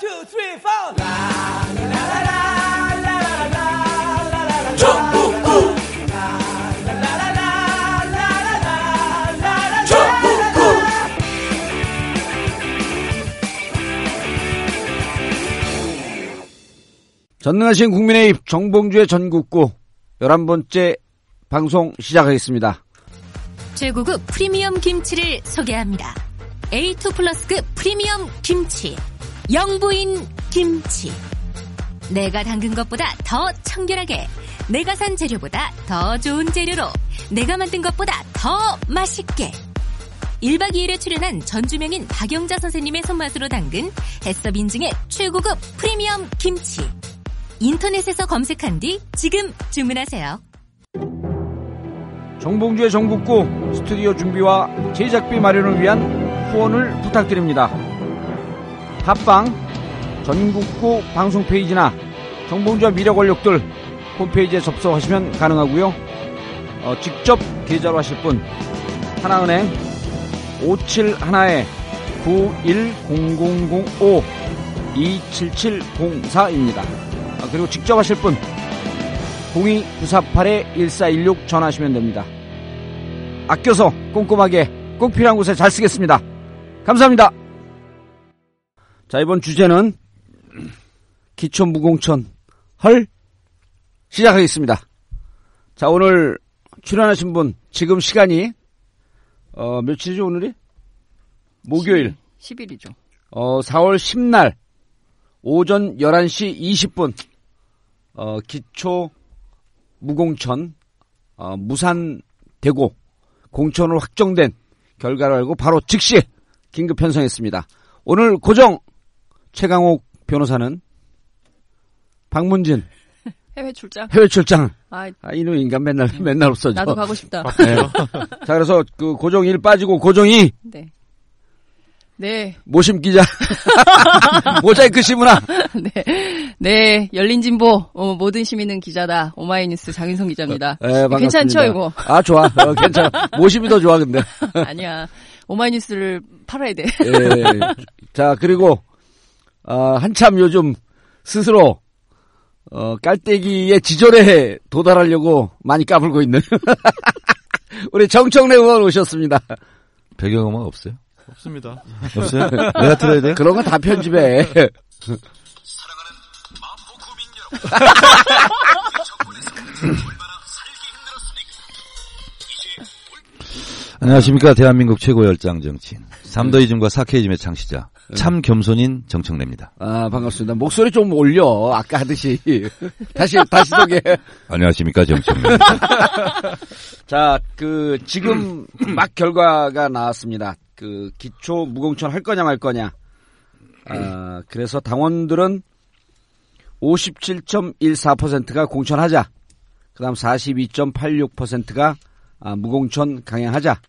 two, three, four. 전능하신 국민의 입 정봉주의 전국구 11번째 방송 시작하겠습니다. 최고급 프리미엄 김치를 소개합니다. A2 플러스급 프리미엄 김치. 영부인 김치. 내가 담근 것보다 더 청결하게. 내가 산 재료보다 더 좋은 재료로. 내가 만든 것보다 더 맛있게. 1박 2일에 출연한 전주명인 박영자 선생님의 손맛으로 담근 해썹 인증의 최고급 프리미엄 김치. 인터넷에서 검색한 뒤 지금 주문하세요. 정봉주의 전국구 스튜디오 준비와 제작비 마련을 위한 후원을 부탁드립니다. 팟빵 전국구 방송 페이지나 정봉주와 미래 권력들 홈페이지에 접속하시면 가능하고요. 어, 직접 계좌로 하실 분 하나은행 571에 910005 27704입니다. 아, 그리고 직접 하실 분 02-948-1416 전화하시면 됩니다. 아껴서 꼼꼼하게 꼭 필요한 곳에 잘 쓰겠습니다. 감사합니다. 자, 이번 주제는 기초 무공천 헐 시작하겠습니다. 자, 오늘 출연하신 분 지금 시간이 어, 며칠이죠, 오늘이? 목요일. 10 일이죠. 어, 4월 10날 오전 11시 20분 어, 기초 무공천 어, 무산 되고 공천으로 확정된 결과를 알고 바로 즉시 긴급 편성했습니다. 오늘 고정 최강옥 변호사는 박문진 해외 출장. 해외 출장. 아, 아, 이놈 인간 맨날 맨날 없어져. 나도 가고 싶다. 네. 자, 그래서 그 고정 1 빠지고 고정 2 네. 네. 모심 기자 모자이크 시문화 네. 네. 열린 진보. 어, 모든 시민은 기자다. 오마이뉴스 장윤성 기자입니다. 네, 반갑습니다. 괜찮죠, 이거? 아, 좋아. 어, 괜찮아. 모심이 더 좋아, 근데. 아니야. 오마이뉴스를 팔아야 돼. 예. 자, 그리고, 어, 한참 요즘 스스로, 어, 깔때기의 지절에 도달하려고 많이 까불고 있는. 우리 정청래 의원 오셨습니다. 배경음악 없어요? 없습니다. 없어요? 내가 들어야 돼요? 그런 건 다 편집해. 안녕하십니까. 대한민국 최고 열장 정치인. 삼도이즘과 사케이즘의 창시자. 참 겸손인 정청래입니다. 아, 반갑습니다. 목소리 좀 올려. 아까 하듯이. 다시, 다시 소개. 안녕하십니까. 정청래. 자, 그, 지금 막 결과가 나왔습니다. 그, 기초 무공천 할 거냐 말 거냐. 아, 그래서 당원들은 57.14%가 공천하자. 그 다음 42.86%가 아, 무공천 강행하자.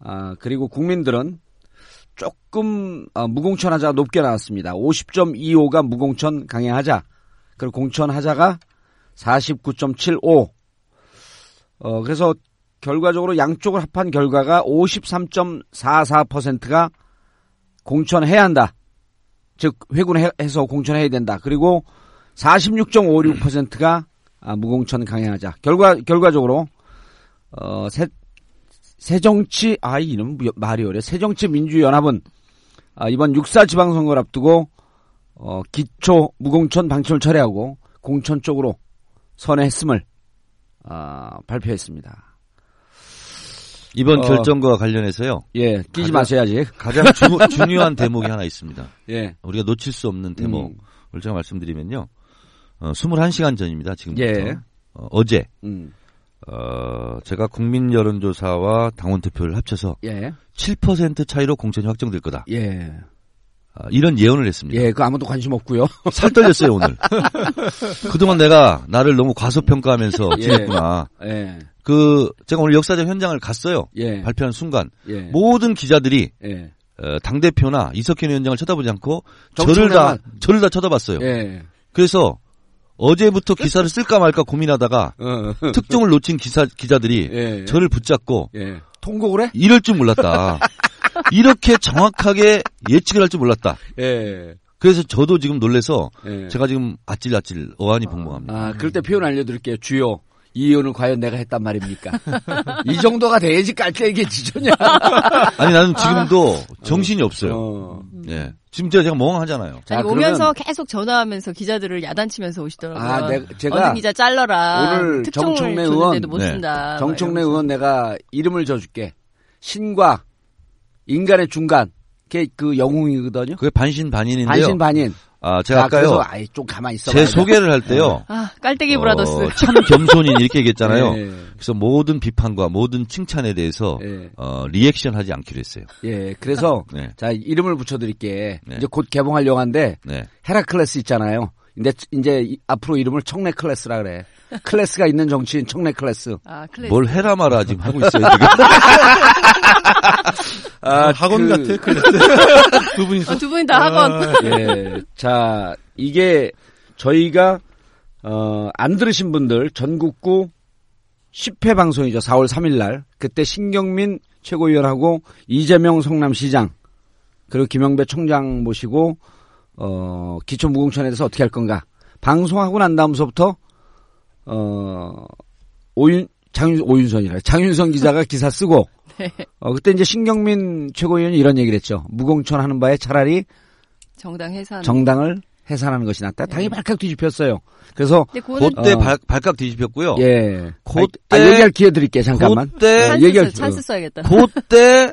아, 그리고 국민들은 조금 아, 무공천 하자가 높게 나왔습니다. 50.25가 무공천 강행하자. 그리고 공천 하자가 49.75. 어, 그래서 결과적으로 양쪽을 합한 결과가 53.44%가 공천해야 한다. 즉, 회군해서 공천해야 된다. 그리고 46.56%가 아, 무공천 강행하자. 결과, 결과적으로, 어, 새, 새정치, 아, 이름 말이 어려. 새정치 민주연합은 아, 이번 육사 지방선거를 앞두고 어, 기초 무공천 방침을 철회하고 공천 쪽으로 선회했음을 아, 발표했습니다. 이번 어. 결정과 관련해서요. 예, 끼지 가장- 마셔야지. 가장 주, 중요한 대목이 하나 있습니다. 예, 우리가 놓칠 수 없는 대목을 음. 제가 말씀드리면요. 어, 21시간 전입니다. 지금부터. 예. 어, 어제 음, 어, 제가 국민 여론조사와 당원 투표를 합쳐서 예, 7% 차이로 공천이 확정될 거다. 예, 아, 이런 예언을 했습니다. 예, 그 아무도 관심 없고요. 살 떨렸어요 오늘. 그동안 내가 나를 너무 과소평가하면서 예. 지냈구나. 예, 그 제가 오늘 역사적 현장을 갔어요. 예, 발표한 순간 예, 모든 기자들이 예, 당 대표나 이석현 위원장을 쳐다보지 않고 저를 다. 저를 다 쳐다봤어요. 예, 그래서 어제부터 기사를 쓸까 말까 고민하다가 어, 특종을 놓친 기사 기자들이 예, 저를 붙잡고 예, 통곡을 해? 이럴 줄 몰랐다. 이렇게 정확하게 예측을 할 줄 몰랐다. 예, 그래서 저도 지금 놀래서 예. 제가 지금 아찔아찔 어안이 벙벙합니다. 아, 그럴 때 표현 알려드릴게요. 주요. 이 의원은 과연 내가 했단 말입니까? 이 정도가 돼야지 깔때기 지전이야. 아니 나는 지금도 정신이 없어요. 어. 예. 지금 제가, 제가 멍하잖아요. 자, 아니, 오면서 계속 전화하면서 기자들을 야단치면서 오시더라고요. 아, 내- 제가 어느 기자 잘라라. 오늘 정청래 의원, 못 네. 쓴다. 정청래. 의원 내가 이름을 져줄게. 신과 인간의 중간. 그게 그 영웅이거든요. 그게 반신반인인데요. 반신반인. 아 제가 자, 그래서 아까요. 아이 좀 가만히 있어. 제 소개를 할 때요. 아, 깔때기 Brothers. 어, 참 겸손인 이렇게 얘기했잖아요. 예. 그래서 모든 비판과 모든 칭찬에 대해서 예. 어, 리액션 하지 않기로 했어요. 예, 그래서 네. 자 이름을 붙여드릴게. 네. 이제 곧 개봉할 영화인데 네. 헤라클레스 있잖아요. 근데 이제 이- 앞으로 이름을 청래 클래스라 그래. 클래스가 있는 정치인 청래 클래스. 아, 클래스. 뭘 해라 마라 지금 하고 있어요 지금. 아, 학원 그- 같아. 클래스. 두 분이서. 어, 두 분이 다 학원. 예. 자, 이게 저희가 어, 안 들으신 분들 전국구 10회 방송이죠. 4월 3일 날. 그때 신경민 최고위원하고 이재명 성남시장 그리고 김영배 총장 모시고 어, 기초 무공천에 대해서 어떻게 할 건가. 방송하고 난 다음서부터 어, 오윤 장윤 오윤선이라 장윤선 기자가 기사 쓰고 네. 어, 그때 이제 신경민 최고위원이 이런 얘기를 했죠. 무공천 하는 바에 차라리 정당 해산. 정당을 해산하는 것이 낫다. 당이 발칵 뒤집혔어요. 그래서 그때 어. 발, 발칵 뒤집혔고요. 예, 그때- 아, 아, 얘기할 기회 드릴게요. 잠깐만. 그때 찬스, 얘기할 써- 찬스 써야겠다. 그때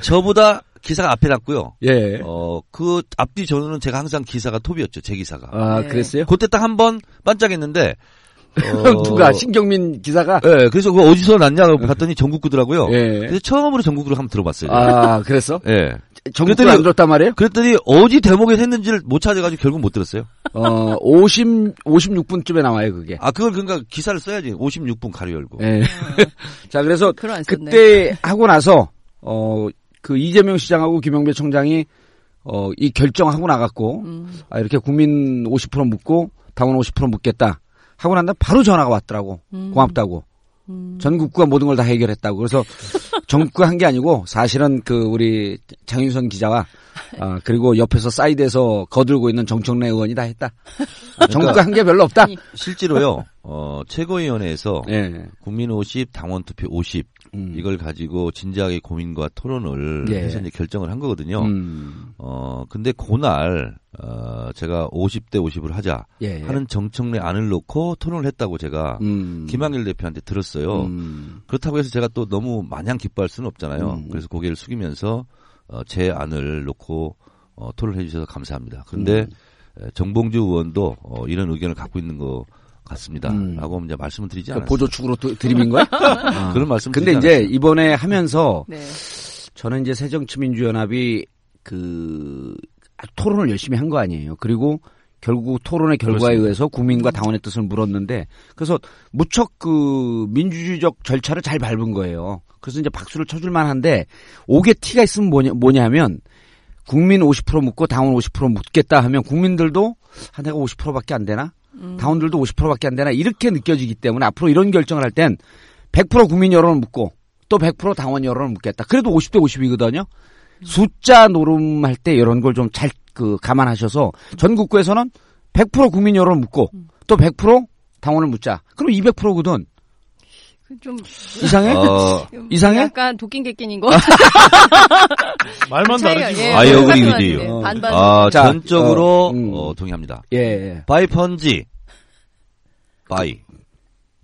저보다 기사가 앞에 났고요. 예. 어, 그 앞뒤 전후는 제가 항상 기사가 톱이었죠. 제 기사가. 아 네. 그랬어요? 그때 딱 한 번 반짝했는데 어, 누가 신경민 기사가? 예, 그래서 그 어디서 났냐고 봤더니 전국구더라고요. 예. 그래서 처음으로 전국구를 한번 들어봤어요. 아 그랬어? 예. 전국을 그랬더니- 안 줬단 말이에요? 그랬더니 어디 대목에 했는지를 못 찾아가지고 결국 못 들었어요. 어 50, 56분쯤에 나와요 그게. 아, 그걸 그러니까 기사를 써야지. 56분 가로 열고. 예. 자 그래서. 그때 하고 나서 어 그 이재명 시장하고 김영배 총장이 어 이 결정하고 나갔고 음. 아, 이렇게 국민 50% 묻고 당원 50% 묻겠다 하고 난 다음 바로 전화가 왔더라고. 음. 고맙다고. 음. 전국구가 모든 걸 다 해결했다고. 그래서 전국구가 한게 아니고 사실은 그 우리 장윤선 기자가 아 그리고 옆에서 사이드에서 거들고 있는 정청래 의원이 다 했다. 아, 전국구가 한 게 별로 없다. 실제로요, 어, 최고위원회에서 예. 국민 50, 당원 투표 50, 음. 이걸 가지고 진지하게 고민과 토론을 예. 해서 이제 결정을 한 거거든요. 음. 어, 근데 그날, 어, 제가 50대 50을 하자 예 하는 정청래 안을 놓고 토론을 했다고 제가 음. 김한길 대표한테 들었어요. 음. 그렇다고 해서 제가 또 너무 마냥 기뻐할 수는 없잖아요. 음. 그래서 고개를 숙이면서 어, 제 안을 놓고 어, 토론해 주셔서 감사합니다. 그런데 음. 에, 정봉주 의원도 어, 이런 의견을 갖고 있는 것 같습니다. 음. 라고 이제 말씀을 드리지 그 않았어요. 보조축으로 드- 드림인 거야? 아. 그런 말씀 근데 드리지 이제 않았어요. 이번에 하면서 네. 저는 이제 새정치민주연합이 그 토론을 열심히 한 거 아니에요. 그리고 결국 토론의 결과에 그렇습니다. 의해서 국민과 당원의 뜻을 물었는데 그래서 무척 그 민주주의적 절차를 잘 밟은 거예요. 그래서 이제 박수를 쳐줄 만한데 오게 티가 있으면 뭐냐, 뭐냐면 국민 50% 묻고 당원 50% 묻겠다 하면 국민들도 아, 내가 50%밖에 안 되나? 음. 당원들도 50%밖에 안 되나? 이렇게 느껴지기 때문에 앞으로 이런 결정을 할 땐 100% 국민 여론을 묻고 또 100% 당원 여론을 묻겠다. 그래도 50대 50이거든요. 숫자 노름할 때 이런 걸 좀 잘 그 감안하셔서 전국구에서는 100% 국민 여론을 묻고 또 100% 당원을 묻자. 그럼 200%거든. 좀 이상해? 어, 이상해? 약간 도긴개긴인 거. 말만 차이가, 다르지. 예, 뭐. I agree 똑같은 with 것 you. 같은데. 어. 반반. 아, 자, 전적으로 어, 음. 어, 동의합니다. 예, 예. 百分之, 百,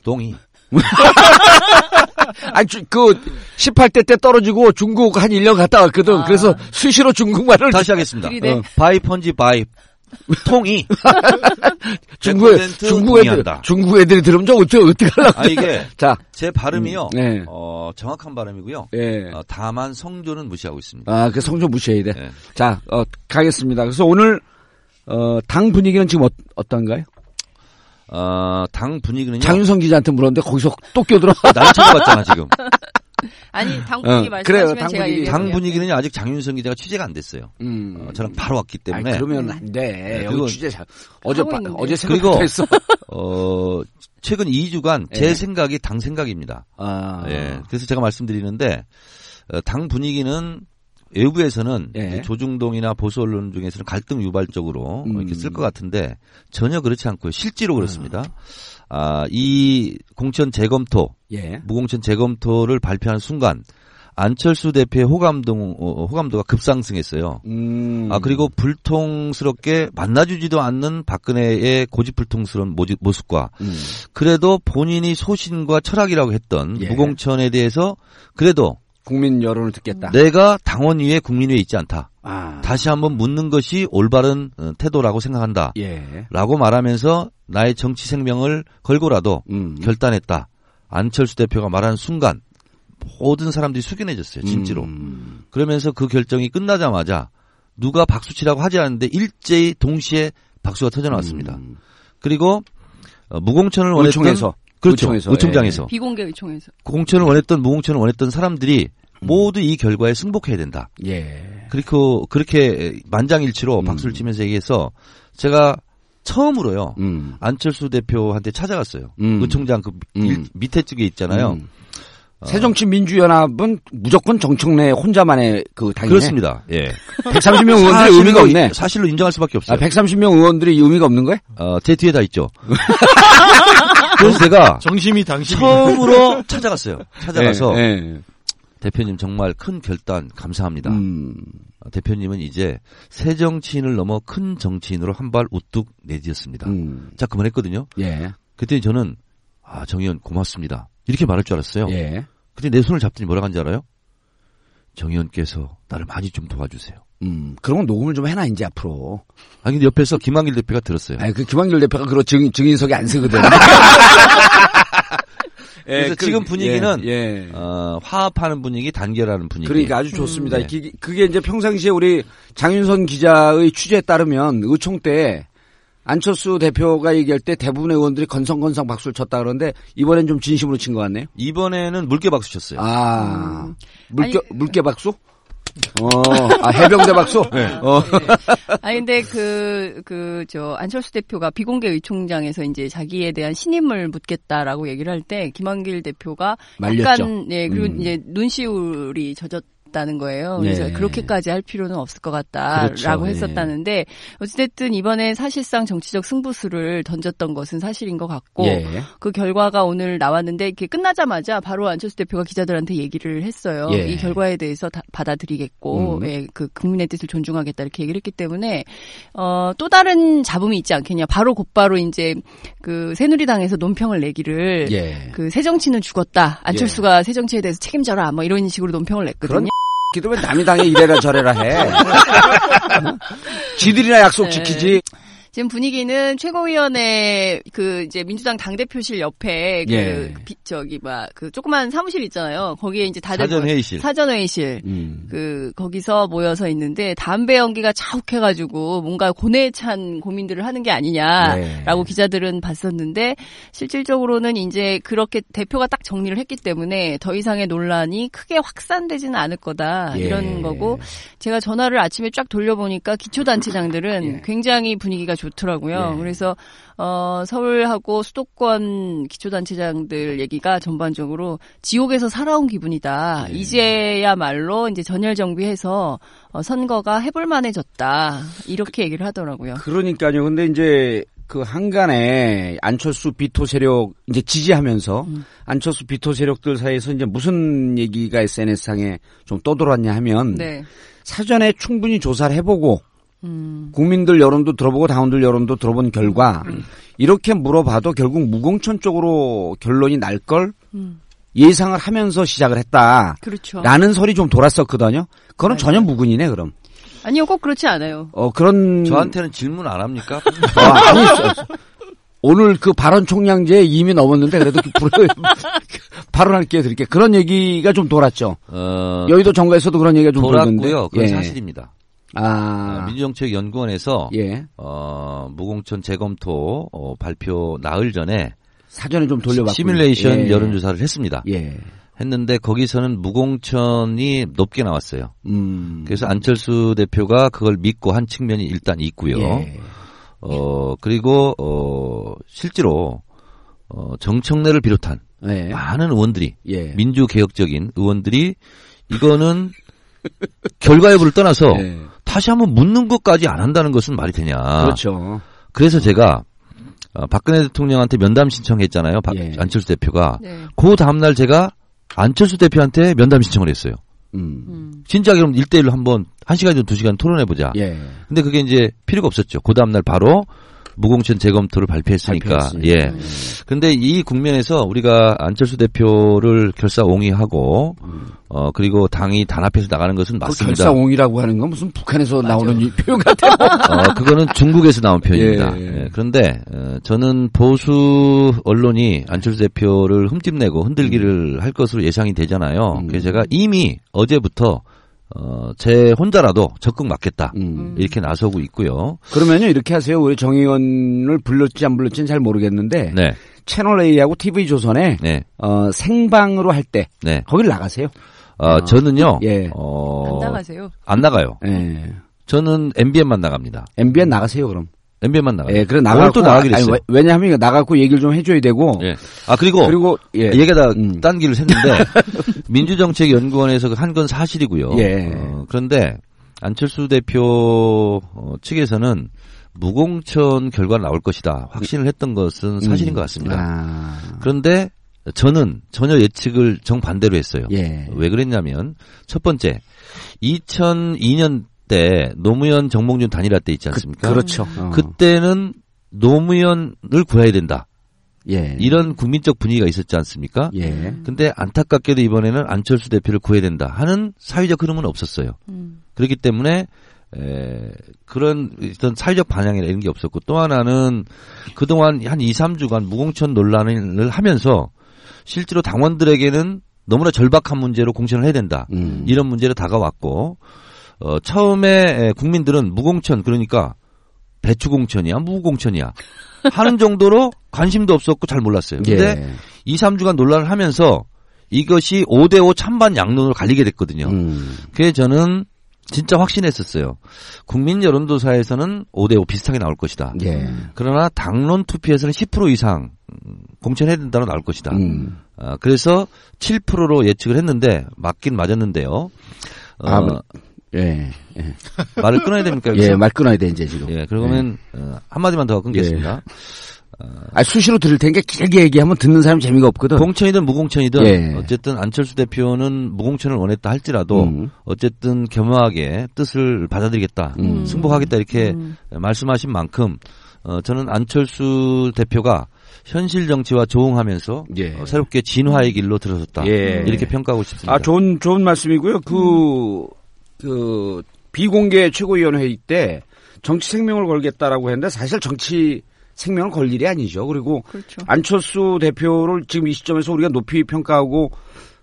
동의. 아니, 주- 그, 18대 때 떨어지고 중국 한 1년 갔다 왔거든. 아. 그래서 수시로 중국말을. 다시 하겠습니다. 어. 百分之百同意 중국, 100% 중국 애들. 중국 애들이 들으면 좀 어떻게, 어떻게 하려고. 아 이게 자, 제 발음이요. 음, 네. 어, 정확한 발음이고요. 예. 어, 다만 성조는 무시하고 있습니다. 아, 그 성조 무시해야 돼. 예. 자, 어, 가겠습니다. 그래서 오늘, 어, 당 분위기는 지금 어, 어떤가요? 어, 당 분위기는요. 장윤성 기자한테 물었는데 거기서 또 끼어들어. 날 쳐다봤잖아 지금. 아니 당 분위기 어, 말씀하시면 그래요, 당 제가 분위기. 당 분위기는요 아직 장윤성 기자가 취재가 안 됐어요. 음. 어, 저랑 바로 왔기 때문에. 아니, 그러면 안 돼. 네, 취재 잘, 어제, 바-. 어제 그리고- 했어. 어, 최근 2주간 제 예. 생각이 당 생각입니다. 아. 예. 그래서 제가 말씀드리는데 어, 당 분위기는 외부에서는 예. 조중동이나 보수 언론 중에서는 갈등 유발적으로 음. 이렇게 쓸 것 같은데 전혀 그렇지 않고요. 실제로 그렇습니다. 아, 이 공천 재검토, 예. 무공천 재검토를 발표하는 순간 안철수 대표의 호감도 어, 호감도가 급상승했어요. 음. 아 그리고 불통스럽게 만나주지도 않는 박근혜의 고집불통스러운 모습과 음. 그래도 본인이 소신과 철학이라고 했던 예. 무공천에 대해서 그래도 국민 여론을 듣겠다. 내가 당원 위에 국민 위에 있지 않다. 아. 다시 한번 묻는 것이 올바른 어, 태도라고 생각한다. 예. 라고 말하면서 나의 정치 생명을 걸고라도 음. 결단했다. 안철수 대표가 말하는 순간 모든 사람들이 숙연해졌어요. 진지로. 음. 그러면서 그 결정이 끝나자마자 누가 박수치라고 하지 않았는데 일제히 동시에 박수가 터져 나왔습니다. 음. 그리고 어, 무공천을 원했던 의총에서. 그렇죠. 의총에서, 의총장에서 비공개 의총에서. 공천을 원했던 무공천을 원했던 사람들이 음. 모두 이 결과에 승복해야 된다. 예. 그리고 그렇게 만장일치로 음. 박수를 치면서 얘기해서 제가 처음으로요. 음. 안철수 대표한테 찾아갔어요. 음. 의총장 그 음. 일- 밑에 쪽에 있잖아요. 음. 새정치민주연합은 무조건 정청래 혼자만의 그 당이네. 그렇습니다. 예. 130명 의원들이 의미가 없네. 사실로 인정할 수밖에 아, 없어요. 130명 의원들이 의미가 없는 거야? 어, 제 뒤에 다 있죠. 그래서 제가 정심이 당신이. 처음으로 찾아갔어요. 찾아가서 예, 예. 대표님 정말 큰 결단 감사합니다. 음. 어, 대표님은 이제 새 정치인을 넘어 큰 정치인으로 한 발 우뚝 내디뎠습니다. 음. 자 그만했거든요. 예. 그때 저는 아 정의원 고맙습니다. 이렇게 말할 줄 알았어요. 예. 근데 내 손을 잡더니 뭐라 한지 알아요? 정의원께서 나를 많이 좀 도와주세요. 음. 그러면 녹음을 좀 해놔, 이제 앞으로. 아 근데 옆에서 김한길 대표가 들었어요. 아니, 그 김한길 대표가 그런 증, 증인석에 안 쓰거든. 그래서 지금 분위기는 예, 예. 어, 화합하는 분위기, 단결하는 분위기. 그러니까 아주 좋습니다. 네. 기- 그게 이제 평상시에 우리 장윤선 기자의 취재에 따르면 의총 때 안철수 대표가 얘기할 때 대부분의 의원들이 건성건성 박수를 쳤다 그러는데 이번엔 좀 진심으로 친 것 같네요. 이번에는 물개 박수 쳤어요. 아, 물개, 아니, 물개 박수? 어, 아, 해병대 박수? 어, 아니 근데 그 그 저 안철수 대표가 비공개 의총장에서 이제 자기에 대한 신임을 묻겠다라고 얘기를 할 때 김한길 대표가 말렸죠. 약간 예 그리고 음. 이제 눈시울이 젖었 다는 거예요. 그래서 예. 그렇게까지 할 필요는 없을 것 같다라고 그렇죠. 예. 했었다는데 어찌됐든 이번에 사실상 정치적 승부수를 던졌던 것은 사실인 것 같고 예. 그 결과가 오늘 나왔는데 이게 끝나자마자 바로 안철수 대표가 기자들한테 얘기를 했어요. 예. 이 결과에 대해서 다 받아들이겠고, 음. 예, 그 국민의 뜻을 존중하겠다 이렇게 얘기를 했기 때문에 어, 또 다른 잡음이 있지 않겠냐. 바로 곧바로 이제 그 새누리당에서 논평을 내기를 예. 그 새정치는 죽었다. 안철수가 새정치에 대해서 책임져라. 뭐 이런 식으로 논평을 냈거든요. 그런 기도 왜 남이 당해 이래라 저래라 해. 지들이나 약속 네. 지키지. 지금 분위기는 최고위원회 그 이제 민주당 당대표실 옆에 그 예. 비- 저기 뭐그 조그만 사무실 있잖아요. 거기에 이제 다들 사전 뭐- 회의실. 사전 회의실 음. 그 거기서 모여서 있는데 담배 연기가 자욱해 가지고 뭔가 고뇌에 찬 고민들을 하는 게 아니냐라고 네. 기자들은 봤었는데 실질적으로는 이제 그렇게 대표가 딱 정리를 했기 때문에 더 이상의 논란이 크게 확산되지는 않을 거다 예. 이런 거고 제가 전화를 아침에 쫙 돌려보니까 기초 단체장들은 예. 굉장히 분위기가 좋 더라고요. 예. 그래서 어, 서울하고 수도권 기초단체장들 얘기가 전반적으로 지옥에서 살아온 기분이다. 예. 이제야말로 이제 전열 정비해서 어, 선거가 해볼 만해졌다. 이렇게 얘기를 하더라고요. 그러니까요. 근데 이제 그 한간에 안철수 비토 세력 이제 지지하면서 음. 안철수 비토 세력들 사이에서 이제 무슨 얘기가 SNS상에 좀 떠돌았냐 하면 네. 사전에 충분히 조사를 해보고 음. 국민들 여론도 들어보고 당원들 여론도 들어본 결과 이렇게 물어봐도 결국 무공천 쪽으로 결론이 날걸 음. 예상을 하면서 시작을 했다. 그렇죠. 라는 설이 좀 돌았었거든요. 그건 맞아요. 전혀 무근이네 그럼. 아니요, 꼭 그렇지 않아요. 어 그런 저한테는 질문 안 합니까? 어, 아니, 오늘 그 발언 총량제 이미 넘었는데 그래도 그 불- 발언할 기회 드릴게요. 그런 얘기가 좀 돌았죠. 어, 여의도 정가에서도 그런 얘기가 좀. 돌았고요. 그건 예. 사실입니다. 아, 민주정책연구원에서 예. 어, 무공천 재검토 어, 발표 나흘 전에 사전에 좀 돌려봤고. 시뮬레이션 예. 여론조사를 했습니다. 예. 했는데 거기서는 무공천이 높게 나왔어요. 음. 그래서 안철수 대표가 그걸 믿고 한 측면이 일단 있고요. 예. 어 그리고 어 실제로 어 정청래를 비롯한 예. 많은 의원들이 예. 민주개혁적인 의원들이 이거는 결과 여부를 떠나서 예. 다시 한번 묻는 것까지 안 한다는 것은 말이 되냐. 그렇죠. 그래서 제가 어, 박근혜 대통령한테 면담 신청했잖아요. 박- 예. 안철수 대표가. 네. 그 다음날 제가 안철수 대표한테 면담 신청을 했어요. 음. 음. 진짜 그럼 1대1로 한번 1시간이든 2시간 토론해보자. 예. 근데 그게 이제 필요가 없었죠. 그 다음날 바로 무공천 재검토를 발표했으니까. 발표했으니까. 예. 근데 이 국면에서 우리가 안철수 대표를 결사옹위하고 어 그리고 당이 단합해서 나가는 것은 그 맞습니다. 결사옹이라고 하는 건 무슨 북한에서 나오는 이 표현 같아요. 어 그거는 중국에서 나온 표현입니다. 예. 예, 그런데 어, 저는 보수 언론이 안철수 대표를 흠집내고 흔들기를 할 것으로 예상이 되잖아요. 음. 그래서 제가 이미 어제부터 어, 제 혼자라도 적극 맞겠다. 음. 이렇게 나서고 있고요. 그러면요 이렇게 하세요. 우리 정 의원을 불렀지 안 불렀지는 잘 모르겠는데 네, 채널 A하고 TV 조선에 네, 어, 생방으로 할 때 네. 거기를 나가세요. 어, 아, 저는요. 예. 어, 안 나가세요. 안 나가요. 예. 저는 MBN만 나갑니다. MBN 나가세요 그럼. MBN만 나가요. 예, 그래 나가고 또 나가기로 아니, 했어요. 왜- 왜냐하면 나가고 얘기를 좀 해줘야 되고. 예. 아 그리고, 그리고 예. 얘기가 음. 딴 길을 샜는데 민주정책연구원에서 한 건 사실이고요. 예. 어, 그런데 안철수 대표 어, 측에서는 무공천 결과가 나올 것이다 확신을 했던 것은 사실인 음. 것 같습니다. 아. 그런데 저는 전혀 예측을 정반대로 했어요. 예. 왜 그랬냐면 첫 번째 2002년 때 노무현 정몽준 단일화 때 있지 않습니까? 그, 그렇죠. 어. 그때는 노무현을 구해야 된다. 예. 이런 국민적 분위기가 있었지 않습니까? 예. 근데 안타깝게도 이번에는 안철수 대표를 구해야 된다 하는 사회적 흐름은 없었어요. 음. 그렇기 때문에 에, 그런 어떤 사회적 반향이나 이런 게 없었고 또 하나는 그동안 한 2, 3주간 무공천 논란을 하면서 실제로 당원들에게는 너무나 절박한 문제로 공천을 해야 된다. 음. 이런 문제로 다가왔고 어, 처음에 에, 국민들은 무공천 그러니까 배추공천이야 무공천이야 하는 정도로 관심도 없었고 잘 몰랐어요. 근데 예. 2, 3주간 논란을 하면서 이것이 5대5 찬반 양론으로 갈리게 됐거든요. 음. 그게 저는 진짜 확신했었어요. 국민 여론조사에서는 5대5 비슷하게 나올 것이다. 예. 그러나 당론 투표에서는 10% 이상 음, 공천해야 된다로 나올 것이다. 음. 아, 그래서 7%로 예측을 했는데 맞긴 맞았는데요. 어, 아, 뭐, 예. 예. 말을 끊어야 됩니까? 예, 여기서? 말 끊어야 돼, 이제 지금. 예, 그러면 어, 한 마디만 더 끊겠습니다. 아, 수시로 들을 테니까 길게 얘기하면 듣는 사람 재미가 없거든. 공천이든 무공천이든 예. 어쨌든 안철수 대표는 무공천을 원했다 할지라도 음. 어쨌든 겸허하게 뜻을 받아들이겠다, 음. 승복하겠다 이렇게 음. 말씀하신 만큼 어, 저는 안철수 대표가 현실 정치와 조응하면서 예. 어, 새롭게 진화의 길로 들어섰다 예. 이렇게 평가하고 싶습니다. 아, 좋은, 좋은 말씀이고요. 그, 그, 비공개 최고위원 회의 때 정치 생명을 걸겠다라고 했는데 사실 정치 생명을 걸 일이 아니죠. 그리고 그렇죠. 안철수 대표를 지금 이 시점에서 우리가 높이 평가하고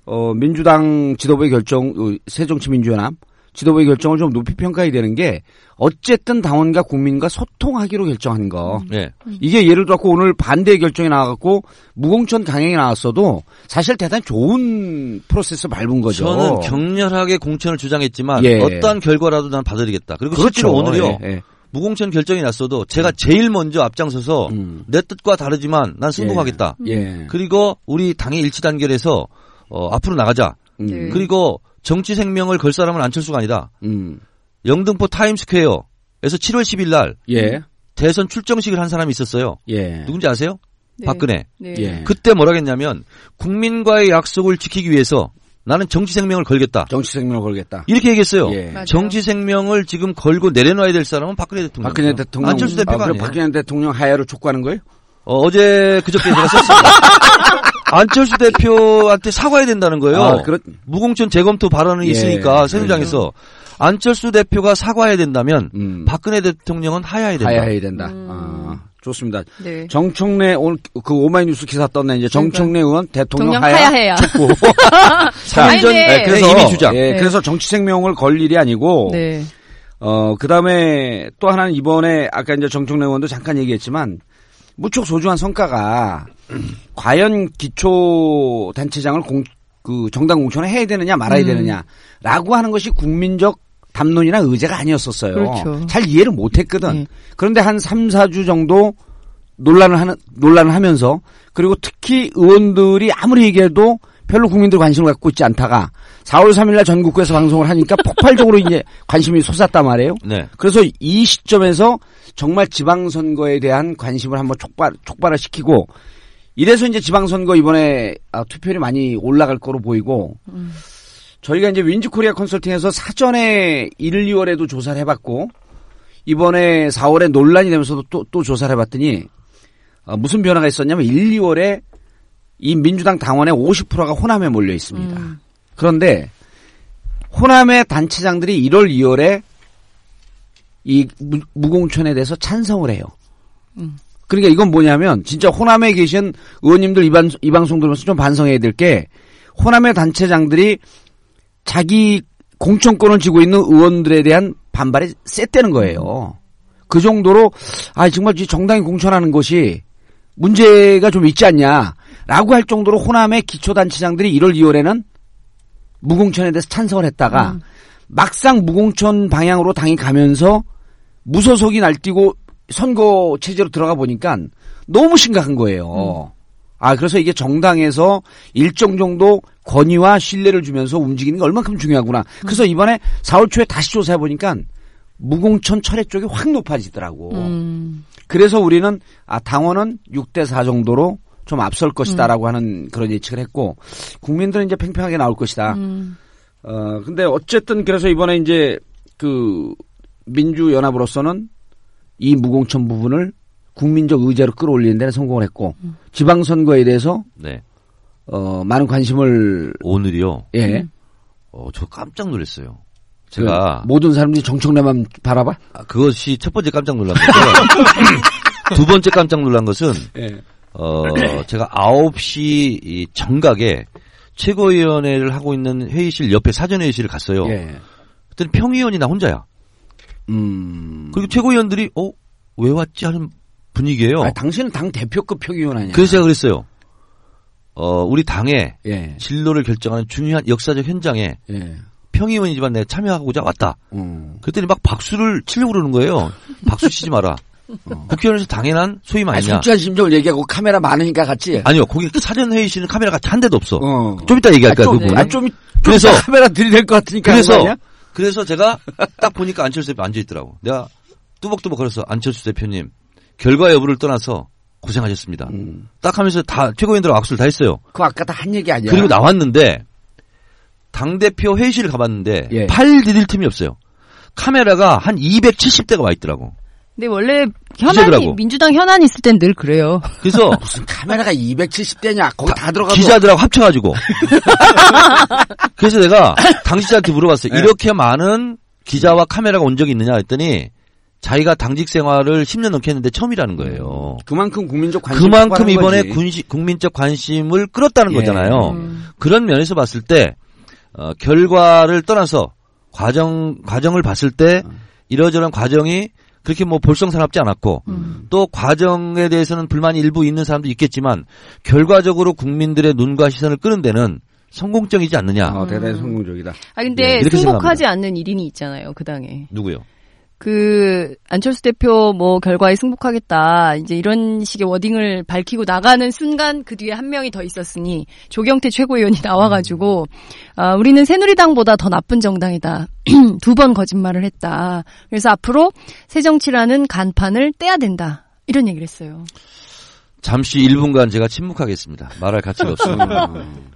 어 민주당 지도부의 결정 어, 새정치민주연합 지도부의 결정을 좀 높이 평가해야 되는 게 어쨌든 당원과 국민과 소통하기로 결정한 거. 네. 이게 예를 들어서 오늘 반대 결정이 나와갖고 무공천 강행이 나왔어도 사실 대단히 좋은 프로세스 밟은 거죠. 저는 격렬하게 공천을 주장했지만 예. 어떠한 결과라도 난 받아들이겠다. 그리고 그렇죠. 실제로 오늘요 예, 예. 무공천 결정이 났어도 제가 제일 먼저 앞장서서 음. 내 뜻과 다르지만 난 승복하겠다. 예. 그리고 우리 당의 일치 단결해서 어, 앞으로 나가자. 음. 네. 그리고 정치 생명을 걸 사람은 안철수가 아니다. 음. 영등포 타임스퀘어에서 7월 10일 날 예. 대선 출정식을 한 사람이 있었어요. 예. 누군지 아세요? 네. 박근혜. 네. 예. 그때 뭐라 했냐면 국민과의 약속을 지키기 위해서 나는 정치 생명을 걸겠다. 정치 생명을 걸겠다. 이렇게 얘기했어요. 예. 정치 생명을 지금 걸고 내려놔야 될 사람은 박근혜 대통령. 박근혜 대통령 안철수 대표가 아, 아, 그래, 니에요 박근혜 대통령 하야를 촉구하는 거예요? 어, 제 그저께 제가 썼습니다. 안철수 대표한테 사과해야 된다는 거예요. 아, 그렇 무공천 재검토 발언이 예, 있으니까 새누리당에서 안철수 대표가 사과해야 된다면 음. 박근혜 대통령은 하야해야 된다. 하야해야 된다. 음. 아, 좋습니다. 네. 정청래 오늘 그 오마이뉴스 기사 떴네 이제 정청래 의원 대통령 대통령 하야 하야해야. 촉구. 자, 아니, 네. 네, 그래서 이미 주장. 예, 네. 그래서 정치 생명을 걸 일이 아니고 네. 어 그다음에 또 하나는 이번에 아까 이제 정청래 의원도 잠깐 얘기했지만 무척 소중한 성과가 과연 기초 단체장을 공, 그 정당 공천을 해야 되느냐 말아야 음. 되느냐라고 하는 것이 국민적 담론이나 의제가 아니었었어요. 그렇죠. 잘 이해를 못 했거든. 네. 그런데 한 3, 4주 정도 논란을 하는 논란을 하면서 그리고 특히 의원들이 아무리 얘기해도 별로 국민들 관심을 갖고 있지 않다가 4월 3일 날 전국구에서 방송을 하니까 폭발적으로 이제 관심이 솟았단 말이에요. 네. 그래서 이 시점에서 정말 지방선거에 대한 관심을 한번 촉발, 촉발을 시키고 이래서 이제 지방선거 이번에 아, 투표율이 많이 올라갈 거로 보이고 저희가 이제 윈즈 코리아 컨설팅에서 사전에 1, 2월에도 조사를 해봤고 이번에 4월에 논란이 되면서도 또, 또 조사를 해봤더니 어, 무슨 변화가 있었냐면 1, 2월에 이 민주당 당원의 50%가 호남에 몰려 있습니다. 음. 그런데 호남의 단체장들이 1월, 2월에 이 무- 무공천에 대해서 찬성을 해요. 음. 그러니까 이건 뭐냐면 진짜 호남에 계신 의원님들 이, 방, 이 방송 들으면서 좀 반성해야 될 게 호남의 단체장들이 자기 공천권을 쥐고 있는 의원들에 대한 반발이 셌다는 거예요. 그 정도로 아 정말 이 정당이 공천하는 것이 문제가 좀 있지 않냐라고 할 정도로 호남의 기초단체장들이 1월, 2월에는 무공천에 대해서 찬성을 했다가 막상 무공천 방향으로 당이 가면서 무소속이 날뛰고 선거 체제로 들어가 보니까 너무 심각한 거예요. 아, 그래서 이게 정당에서 일정 정도 권위와 신뢰를 주면서 움직이는 게 얼만큼 중요하구나. 그래서 이번에 4월 초에 다시 조사해 보니까 무공천 철회 쪽이 확 높아지더라고. 음. 그래서 우리는 아 당원은 6대 4 정도로 좀 앞설 것이다라고 하는 그런 예측을 했고 국민들은 이제 팽팽하게 나올 것이다. 음. 어 근데 어쨌든 그래서 이번에 이제 그 민주연합으로서는 이 무공천 부분을 국민적 의제로 끌어올리는 데는 성공을 했고 지방선거에 대해서 네. 어 많은 관심을 오늘이요. 예 어, 저 깜짝 놀랐어요. 그 제가 모든 사람들이 정청래만 바라봐 아, 그것이 첫 번째 깜짝 놀란 거고요. 두 번째 깜짝 놀란 것은 예 어, 제가 9시 이 정각에 최고위원회를 하고 있는 회의실 옆에 사전회의실을 갔어요. 예. 그때는 평의원이 나 혼자야. 음. 그리고 최고위원들이 어? 왜 왔지 하는 분위기예요. 아, 당신은 당 대표급 표기원 아니야? 그래서 제가 그랬어요. 어, 우리 당의 예. 진로를 결정하는 중요한 역사적 현장에 예. 평의원이지만 내가 참여하고자 왔다. 음. 그랬더니 막 박수를 치려고 그러는 거예요. 박수 치지 마라. 국회의원에서 당연한 소임 아니, 아니냐. 솔직한 심정을 얘기하고 카메라 많으니까 같지. 아니요, 거기 사전 회의실은 카메라가 한 대도 없어. 어. 좀 이따 얘기할 거야, 아, 그 좀, 부분. 아, 좀, 그래서- 그래서 카메라 들이댈 것 같으니까. 그래서? 그래서 제가 딱 보니까 안철수 대표 앉아 있더라고. 내가 뚜벅뚜벅 걸어서 안철수 대표님 결과 여부를 떠나서 고생하셨습니다. 음. 딱 하면서 다 최고위원들 악수를 다 했어요. 그거 아까 다 한 얘기 아니야. 그리고 나왔는데 당 대표 회의실을 가봤는데 예. 팔 디딜 틈이 없어요. 카메라가 한 270대가 와 있더라고. 근데 원래 현안이 기자들하고. 민주당 현안 있을 땐 늘 그래요. 그래서 무슨 카메라가 270대냐? 거기 다, 들어가서. 기자들하고 합쳐가지고. 그래서 내가 당시자한테 물어봤어요. 네. 이렇게 많은 기자와 카메라가 온 적이 있느냐 했더니 자기가 당직 생활을 10년 넘게 했는데 처음이라는 거예요. 그만큼 국민적 관심. 그만큼 이번에 군시, 국민적 관심을 끌었다는 예. 거잖아요. 음. 그런 면에서 봤을 때 어, 결과를 떠나서 과정 과정을 봤을 때 이러저런 과정이 그렇게 뭐 볼썽사납지 않았고 음. 또 과정에 대해서는 불만이 일부 있는 사람도 있겠지만 결과적으로 국민들의 눈과 시선을 끄는 데는 성공적이지 않느냐. 어, 대단히 성공적이다. 아 근데 네, 승복하지 않는 일인이 있잖아요 그 당에. 누구요? 그 안철수 대표 뭐 결과에 승복하겠다 이제 이런 식의 워딩을 밝히고 나가는 순간 그 뒤에 한 명이 더 있었으니 조경태 최고위원이 나와가지고 아, 우리는 새누리당보다 더 나쁜 정당이다 두 번 거짓말을 했다 그래서 앞으로 새정치라는 간판을 떼야 된다 이런 얘기를 했어요. 잠시 1분간 제가 침묵하겠습니다. 말할 가치가 없습니다.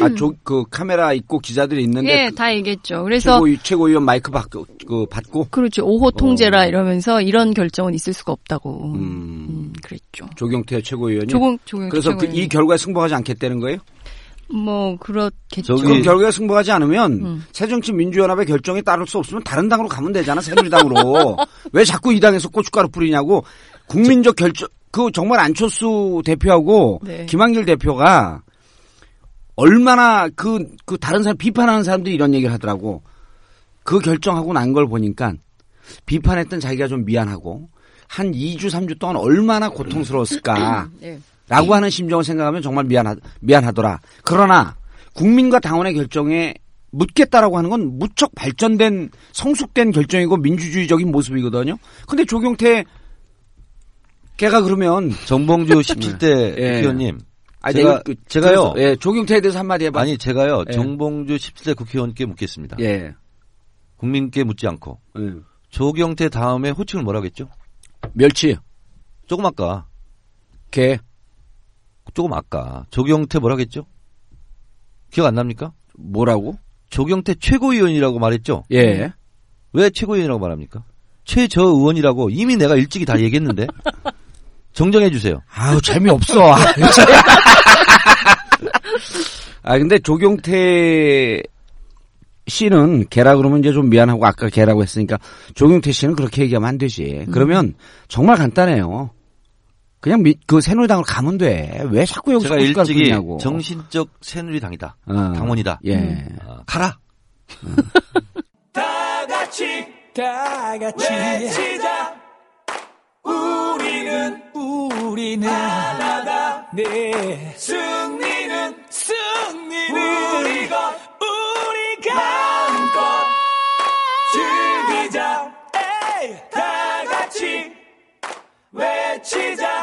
아, 저, 그 카메라 있고 기자들이 있는데. 예, 그 다 얘기했죠. 그래서 최고, 최고위원 마이크 받, 그, 받고. 그렇죠. 5호 통제라 어. 이러면서 이런 결정은 있을 수가 없다고. 음, 음, 그랬죠. 조경태 최고위원이. 조공 조경 그래서 그, 최고위원이. 이 결과에 승복하지 않겠다는 거예요? 뭐 그렇겠죠. 그럼 결과에 승복하지 않으면 음. 새정치민주연합의 결정에 따를 수 없으면 다른 당으로 가면 되잖아 새누리당으로 왜 자꾸 이 당에서 고춧가루 뿌리냐고 국민적 결정 그 정말 안철수 대표하고 네. 김한길 대표가 얼마나 그 그 다른 사람 비판하는 사람들이 이런 얘기를 하더라고 그 결정하고 난 걸 보니까 비판했던 자기가 좀 미안하고 한 2주 3주 동안 얼마나 고통스러웠을까 네. 라고 하는 심정을 생각하면 정말 미안하, 미안하더라. 그러나 국민과 당원의 결정에 묻겠다라고 하는 건 무척 발전된 성숙된 결정이고 민주주의적인 모습이거든요. 근데 조경태 걔가 그러면 정봉주 17대 예. 국회의원님 아, 제가- 그- 제가요. 예, 조경태에 대해서 한마디 해봐. 아니 제가요 예. 정봉주 17대 국회의원께 묻겠습니다. 예. 국민께 묻지 않고 예. 조경태 다음에 호칭을 뭐라고 했죠? 멸치, 조금 아까 개, 조금 아까 조경태 뭐라고 했죠? 기억 안 납니까? 뭐라고? 조경태 최고위원이라고 말했죠? 예. 왜 최고위원이라고 말합니까? 최저 의원이라고 이미 내가 일찍이 다 얘기했는데 정정해 주세요. 아우, 재미없어. 아, 근데 조경태 씨는 개라 그러면 이제 좀 미안하고 아까 개라고 했으니까 조경태 씨는 그렇게 얘기하면 안 되지. 그러면 정말 간단해요. 그냥 미- 그 새누리당을 가면 돼. 왜 자꾸 여기서 제가 일찍이 뿌리냐고. 정신적 새누리당이다. 어. 당원이다. 예. 어, 가라. 다 같이 다 같이 외치자 우 리는 우리는 하나다. 네. 승리는 승리는 우리 것 우리가 마음껏 즐기자. 에이 다 같이 외치자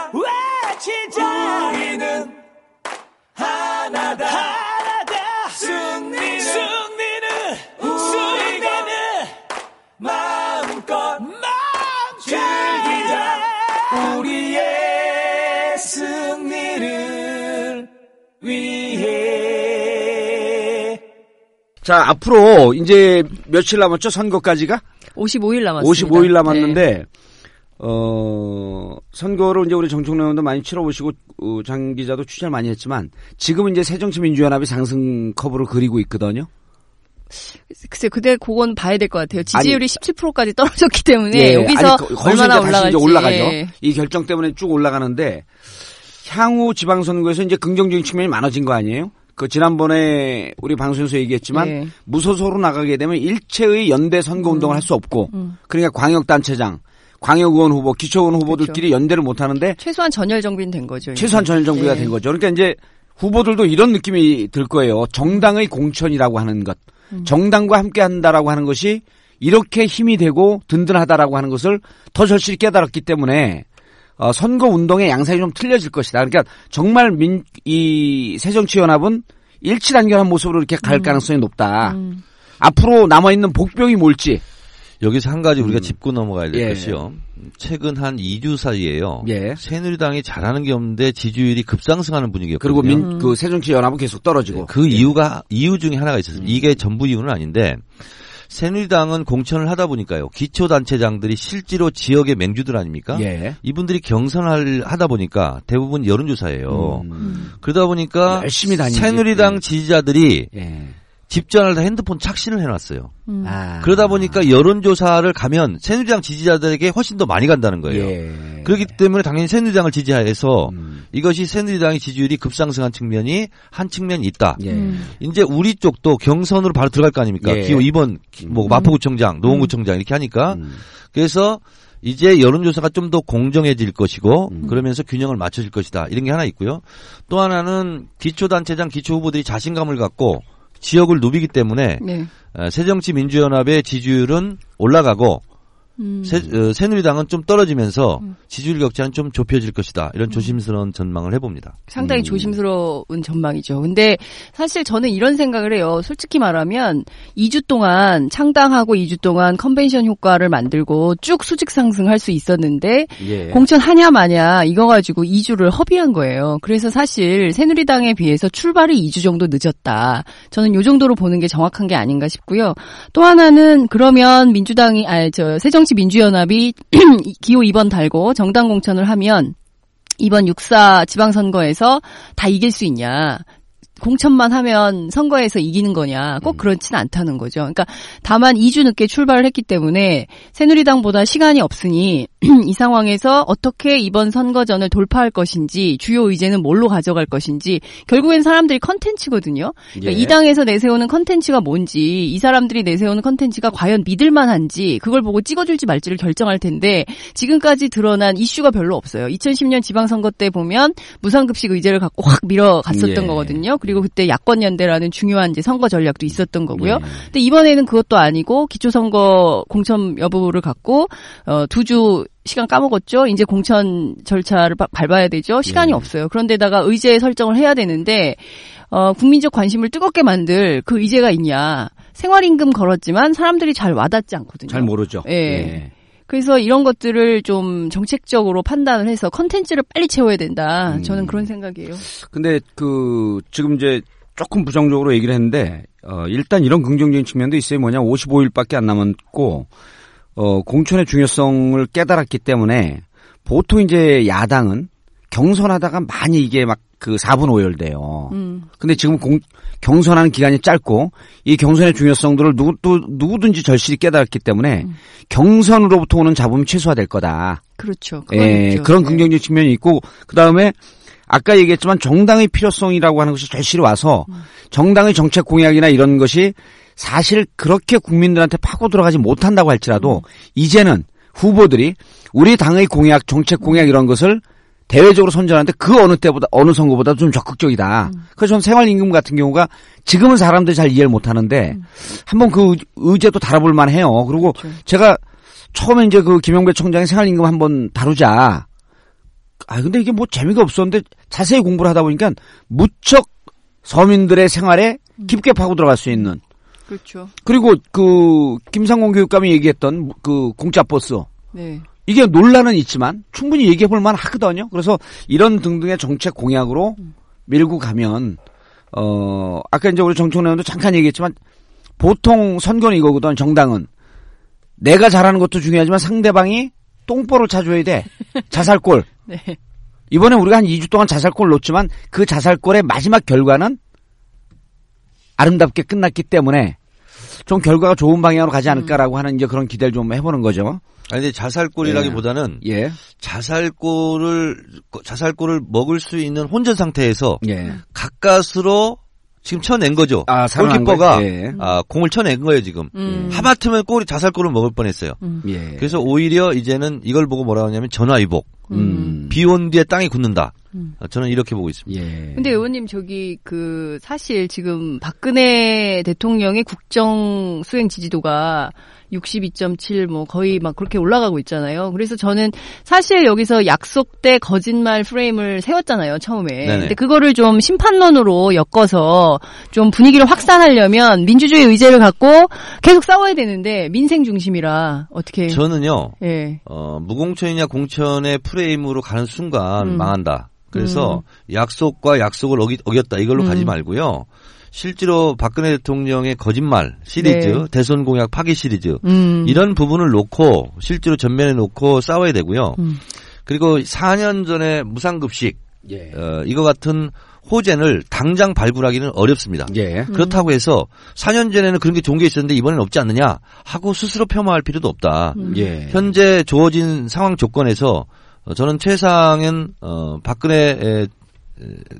자, 앞으로 이제 며칠 남았죠? 선거까지가? 55일 남았습니다. 55일 네. 남았는데, 어, 선거를 이제 우리 정청래 의원도 많이 치러보시고, 어, 장 기자도 취재를 많이 했지만, 지금은 이제 새정치민주연합이 상승 커브를 그리고 있거든요. 글쎄, 그때 그건 봐야 될 것 같아요. 지지율이 17%까지 떨어졌기 때문에 여기서 예, 아니, 거- 얼마나 이제 다시 이제 올라갈지. 올라가죠. 예. 이 결정 때문에 쭉 올라가는데, 향후 지방선거에서 이제 긍정적인 측면이 많아진 거 아니에요? 그 지난번에 우리 방송에서 얘기했지만 예. 무소속으로 나가게 되면 일체의 연대 선거 운동을 할수 없고 음. 그러니까 광역 단체장, 광역의원 후보, 기초의원 후보들끼리 연대를 못 하는데 최소한 전열 정비는 된 거죠. 최소한 전일 정비가 예. 된 거죠. 그러니까 이제 후보들도 이런 느낌이 들 거예요. 정당의 공천이라고 하는 것, 음. 정당과 함께 한다라고 하는 것이 이렇게 힘이 되고 든든하다라고 하는 것을 더 절실히 깨달았기 때문에 어, 선거 운동의 양상이 좀 틀려질 것이다. 그러니까 정말 민, 이 새정치연합은 일치 단결한 모습으로 이렇게 갈 가능성이 높다. 음. 앞으로 남아 있는 복병이 뭘지. 여기서 한 가지 우리가 음. 짚고 넘어가야 될 예. 것이요. 최근 한 2주 사이에요. 예. 새누리당이 잘하는 게 없는데 지지율이 급상승하는 분위기였거든요. 그리고 민, 그 새정치연합은 계속 떨어지고. 그 이유가 이유 중에 하나가 있었습니다. 이게 전부 이유는 아닌데 새누리당은 공천을 하다 보니까요. 기초단체장들이 실제로 지역의 맹주들 아닙니까? 예. 이분들이 경선을 하다 보니까 대부분 여론조사예요. 음. 그러다 보니까 열심히 다니지. 새누리당 예. 지지자들이 예. 집전을 다 핸드폰 착신을 해놨어요. 음. 아. 그러다 보니까 여론조사를 가면 새누리당 지지자들에게 훨씬 더 많이 간다는 거예요. 예. 그렇기 때문에 당연히 새누리당을 지지해서 음. 이것이 새누리당의 지지율이 급상승한 측면이 한 측면이 있다. 예. 음. 이제 우리 쪽도 경선으로 바로 들어갈 거 아닙니까? 예. 기호 2번 뭐 마포구청장, 노원구청장 이렇게 하니까 음. 그래서 이제 여론조사가 좀 더 공정해질 것이고 음. 그러면서 균형을 맞춰질 것이다 이런 게 하나 있고요. 또 하나는 기초단체장, 기초 후보들이 자신감을 갖고 지역을 누비기 때문에 네. 어, 새정치민주연합의 지지율은 올라가고 음. 새, 어, 새누리당은 좀 떨어지면서 지지율 격차는 좀 좁혀질 것이다. 이런 조심스러운 전망을 해봅니다. 상당히 음. 조심스러운 전망이죠. 근데 사실 저는 이런 생각을 해요. 솔직히 말하면 2주 동안 창당하고 2주 동안 컨벤션 효과를 만들고 쭉 수직 상승할 수 있었는데 예. 공천 하냐 마냐 이거 가지고 2주를 허비한 거예요. 그래서 사실 새누리당에 비해서 출발이 2주 정도 늦었다. 저는 요 정도로 보는 게 정확한 게 아닌가 싶고요. 또 하나는 그러면 민주당이 아저 새정 치민주연합이 기호 2번 달고 정당 공천을 하면 이번 6사 지방선거에서 다 이길 수 있냐. 공천만 하면 선거에서 이기는 거냐. 꼭 그렇지는 않다는 거죠. 그러니까 다만 2주 늦게 출발을 했기 때문에 새누리당보다 시간이 없으니 이 상황에서 어떻게 이번 선거전을 돌파할 것인지 주요 의제는 뭘로 가져갈 것인지 결국엔 사람들이 컨텐츠거든요. 그러니까 예. 이 당에서 내세우는 컨텐츠가 뭔지 이 사람들이 내세우는 컨텐츠가 과연 믿을만한지 그걸 보고 찍어줄지 말지를 결정할 텐데 지금까지 드러난 이슈가 별로 없어요. 2010년 지방선거 때 보면 무상급식 의제를 갖고 확 밀어갔었던 예. 거거든요. 그리고 그때 야권연대라는 중요한 이제 선거 전략도 있었던 거고요. 예. 근데 이번에는 그것도 아니고 기초선거 공천 여부를 갖고 어, 두주 시간 까먹었죠. 이제 공천 절차를 바- 밟아야 되죠. 시간이 예. 없어요. 그런데다가 의제 설정을 해야 되는데 어, 국민적 관심을 뜨겁게 만들 그 의제가 있냐. 생활임금 걸었지만 사람들이 잘 와닿지 않거든요. 잘 모르죠. 예. 그래서 이런 것들을 좀 정책적으로 판단을 해서 컨텐츠를 빨리 채워야 된다. 음. 저는 그런 생각이에요. 근데 그 지금 이제 조금 부정적으로 얘기를 했는데 어 일단 이런 긍정적인 측면도 있어요. 뭐냐 55일밖에 안 남았고 어 공천의 중요성을 깨달았기 때문에 보통 이제 야당은 경선하다가 많이 이게 막 그 4분 오열돼요. 음. 근데 지금 공, 경선하는 기간이 짧고 이 경선의 중요성들을 누구 또 누구든지 절실히 깨달았기 때문에 음. 경선으로부터 오는 잡음이 최소화될 거다. 그렇죠. 예, 있죠. 그런 네. 긍정적 측면이 있고 그 다음에 아까 얘기했지만 정당의 필요성이라고 하는 것이 절실히 와서 음. 정당의 정책 공약이나 이런 것이 사실 그렇게 국민들한테 파고 들어가지 못한다고 할지라도 음. 이제는 후보들이 우리 당의 공약, 정책 공약 이런 것을 대외적으로 선전하는데 그 어느 때보다 어느 선거보다 좀 적극적이다. 음. 그래서 저는 생활임금 같은 경우가 지금은 사람들이 잘 이해를 못하는데 음. 한번 그 의- 의제도 다뤄볼 만해요. 그리고 그렇죠. 제가 처음에 이제 그 김영배 총장의 생활임금 한번 다루자. 아 근데 이게 뭐 재미가 없었는데 자세히 공부를 하다 보니까 무척 서민들의 생활에 깊게 파고 들어갈 수 있는 그렇죠. 그리고 그 김상곤 교육감이 얘기했던 그 공짜 버스 네. 이게 논란은 있지만 충분히 얘기해 볼 만 하거든요. 그래서 이런 등등의 정책 공약으로 밀고 가면 어 아까 이제 우리 정청래 의원도 잠깐 얘기했지만 보통 선거는 이거거든 정당은 내가 잘하는 것도 중요하지만 상대방이 똥볼을 차줘야 돼 자살골 네. 이번에 우리가 한 2주 동안 자살골 놓지만 그 자살골의 마지막 결과는 아름답게 끝났기 때문에 좀 결과가 좋은 방향으로 가지 않을까라고 하는 이제 그런 기대를 좀 해보는 거죠. 아니 근데 자살골이라기보다는 예. 자살골을 자살골을 먹을 수 있는 혼전 상태에서 예. 가까스로 지금 쳐낸 거죠. 아, 골키퍼가? 예. 아, 공을 쳐낸 거예요 지금. 음. 하마터면 골이 자살골을 먹을 뻔했어요. 예. 그래서 오히려 이제는 이걸 보고 뭐라 하냐면 전화위복. 음. 비온 뒤에 땅이 굳는다. 음. 아, 저는 이렇게 보고 있습니다. 예. 근데 의원님 저기 그 사실 지금 박근혜 대통령의 국정 수행 지지도가 62.7 뭐 거의 막 그렇게 올라가고 있잖아요. 그래서 저는 사실 여기서 약속대 거짓말 프레임을 세웠잖아요, 처음에. 네네. 근데 그거를 좀 심판론으로 엮어서 좀 분위기를 확산하려면 민주주의 의제를 갖고 계속 싸워야 되는데 민생 중심이라 어떻게 저는요. 예. 어, 무공천이냐 공천의 프레임으로 가는 순간 음. 망한다. 그래서 약속과 약속을 어기, 어겼 다. 이걸로 음. 가지 말고요. 실제로 박근혜 대통령의 거짓말 시리즈, 네. 대선 공약 파기 시리즈 음. 이런 부분을 놓고 실제로 전면에 놓고 싸워야 되고요. 음. 그리고 4년 전에 무상급식 예. 어, 이거 같은 호재를 당장 발굴하기는 어렵습니다. 예. 그렇다고 해서 4년 전에는 그런 게 좋은 게 있었는데 이번엔 없지 않느냐 하고 스스로 폄하할 필요도 없다. 음. 예. 현재 주어진 상황 조건에서 어, 저는 최상은 어, 박근혜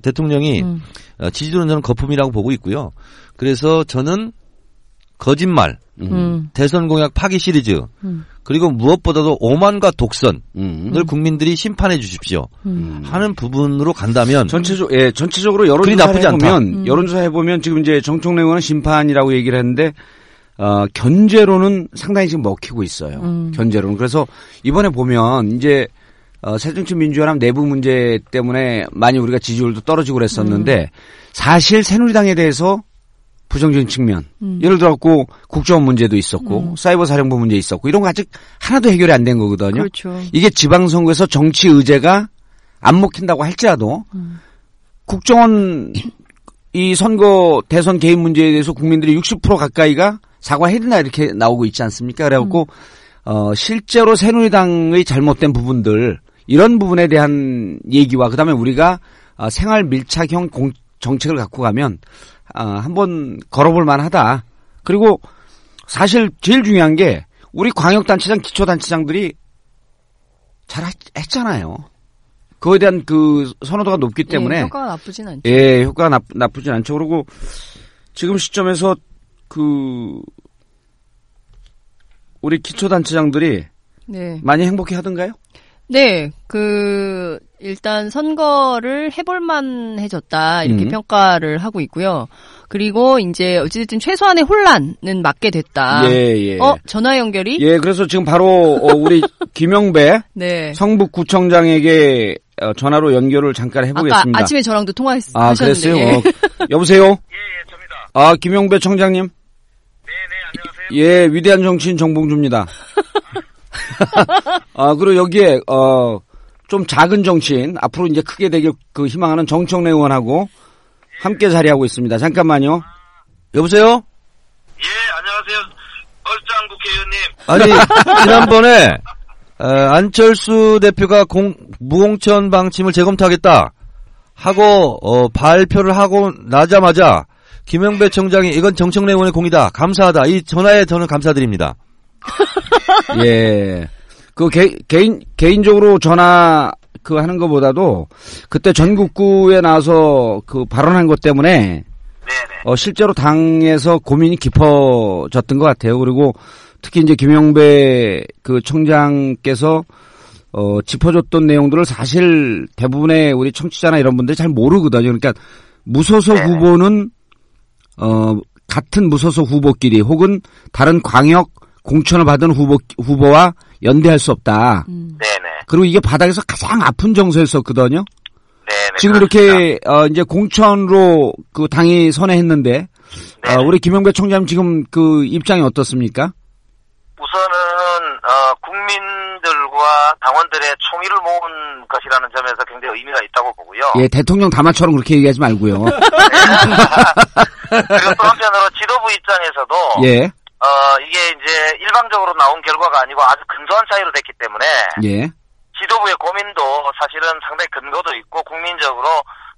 대통령이 음. 어, 지지도는 저는 거품이라고 보고 있고요. 그래서 저는 거짓말, 음. 대선 공약 파기 시리즈, 음. 그리고 무엇보다도 오만과 독선을 음. 국민들이 심판해 주십시오 음. 하는 부분으로 간다면 전체적 예, 전체적으로 여론조사 나쁘지 않다. 해보면 음. 여론조사 해보면 지금 이제 정청래 의원은 심판이라고 얘기를 했는데 어, 견제로는 상당히 지금 먹히고 있어요. 음. 견제로는 그래서 이번에 보면 이제 어, 새정치 민주연합 내부 문제 때문에 많이 우리가 지지율도 떨어지고 그랬었는데 사실 새누리당에 대해서 부정적인 측면 음. 예를 들어갖고 국정원 문제도 있었고 사이버 사령부 문제 있었고 이런 거 아직 하나도 해결이 안 된 거거든요. 그렇죠. 이게 지방선거에서 정치 의제가 안 먹힌다고 할지라도 음. 국정원 이 선거 대선 개입 문제에 대해서 국민들이 60% 가까이가 사과해야 된다 이렇게 나오고 있지 않습니까? 그래갖고 어 실제로 새누리당의 잘못된 부분들 이런 부분에 대한 얘기와 그다음에 우리가 어, 생활 밀착형 공, 정책을 갖고 가면 어, 한번 걸어볼 만하다. 그리고 사실 제일 중요한 게 우리 광역단체장, 기초단체장들이 잘 했- 했잖아요. 그거에 대한 그 선호도가 높기 때문에 예, 효과가 나쁘진 않죠. 예, 효과가 나, 나쁘진 않죠. 그리고 지금 시점에서 그 우리 기초단체장들이 네. 많이 행복해 하던가요? 네, 그 일단 선거를 해볼만 해졌다 이렇게 음. 평가를 하고 있고요. 그리고 이제 어찌됐든 최소한의 혼란은 막게 됐다. 예, 예. 어 전화 연결이? 예, 그래서 지금 바로 어, 우리 김영배 네. 성북구청장에게 어, 전화로 연결을 잠깐 해보겠습니다. 아침에 저랑도 아, 통화하셨는데. 그랬어요? 예. 어, 여보세요? 예, 예, 접니다. 아, 김영배 청장님? 네, 네, 안녕하세요. 예, 위대한 정치인 정봉주입니다. 아, 그리고 여기에, 어, 좀 작은 정치인, 앞으로 이제 크게 되길 그 희망하는 정청래 의원하고 함께 자리하고 있습니다. 잠깐만요. 여보세요? 예, 안녕하세요. 얼짱 국회의원님. 아니 지난번에 어, 안철수 대표가 공, 무공천 방침을 재검토하겠다 하고 어, 발표를 하고 나자마자 김영배 청장이 이건 정청래 의원의 공이다 감사하다 이 전화에 저는 감사드립니다. 예. 그 개, 개인, 개인적으로 전화 그 하는 것보다도 그때 전국구에 나와서 그 발언한 것 때문에. 어, 실제로 당에서 고민이 깊어졌던 것 같아요. 그리고 특히 이제 김영배 그 청장께서 어, 짚어줬던 내용들을 사실 대부분의 우리 청취자나 이런 분들이 잘 모르거든요. 그러니까 무소속. 후보는 어, 같은 무소속 후보끼리 혹은 다른 광역 공천을 받은 후보 후보와 연대할 수 없다. 음. 네네. 그리고 이게 바닥에서 가장 아픈 정서였었거든요. 네네. 지금 그렇습니다. 이렇게 어 이제 공천으로 그 당이 선회했는데 네. 어 우리 김영배 총장님 지금 그 입장이 어떻습니까? 우선은 어, 국민들과 당원들의 총의를 모은 것이라는 점에서 굉장히 의미가 있다고 보고요. 예, 대통령 담화처럼 그렇게 얘기하지 말고요. 그리고 또 한편으로 지도부 입장에서도 예, 어, 이게 이제 일방적으로 나온 결과가 아니고 아주 근소한 차이로 됐기 때문에 예, 지도부의 고민도 사실은 상당히 근거도 있고 국민적으로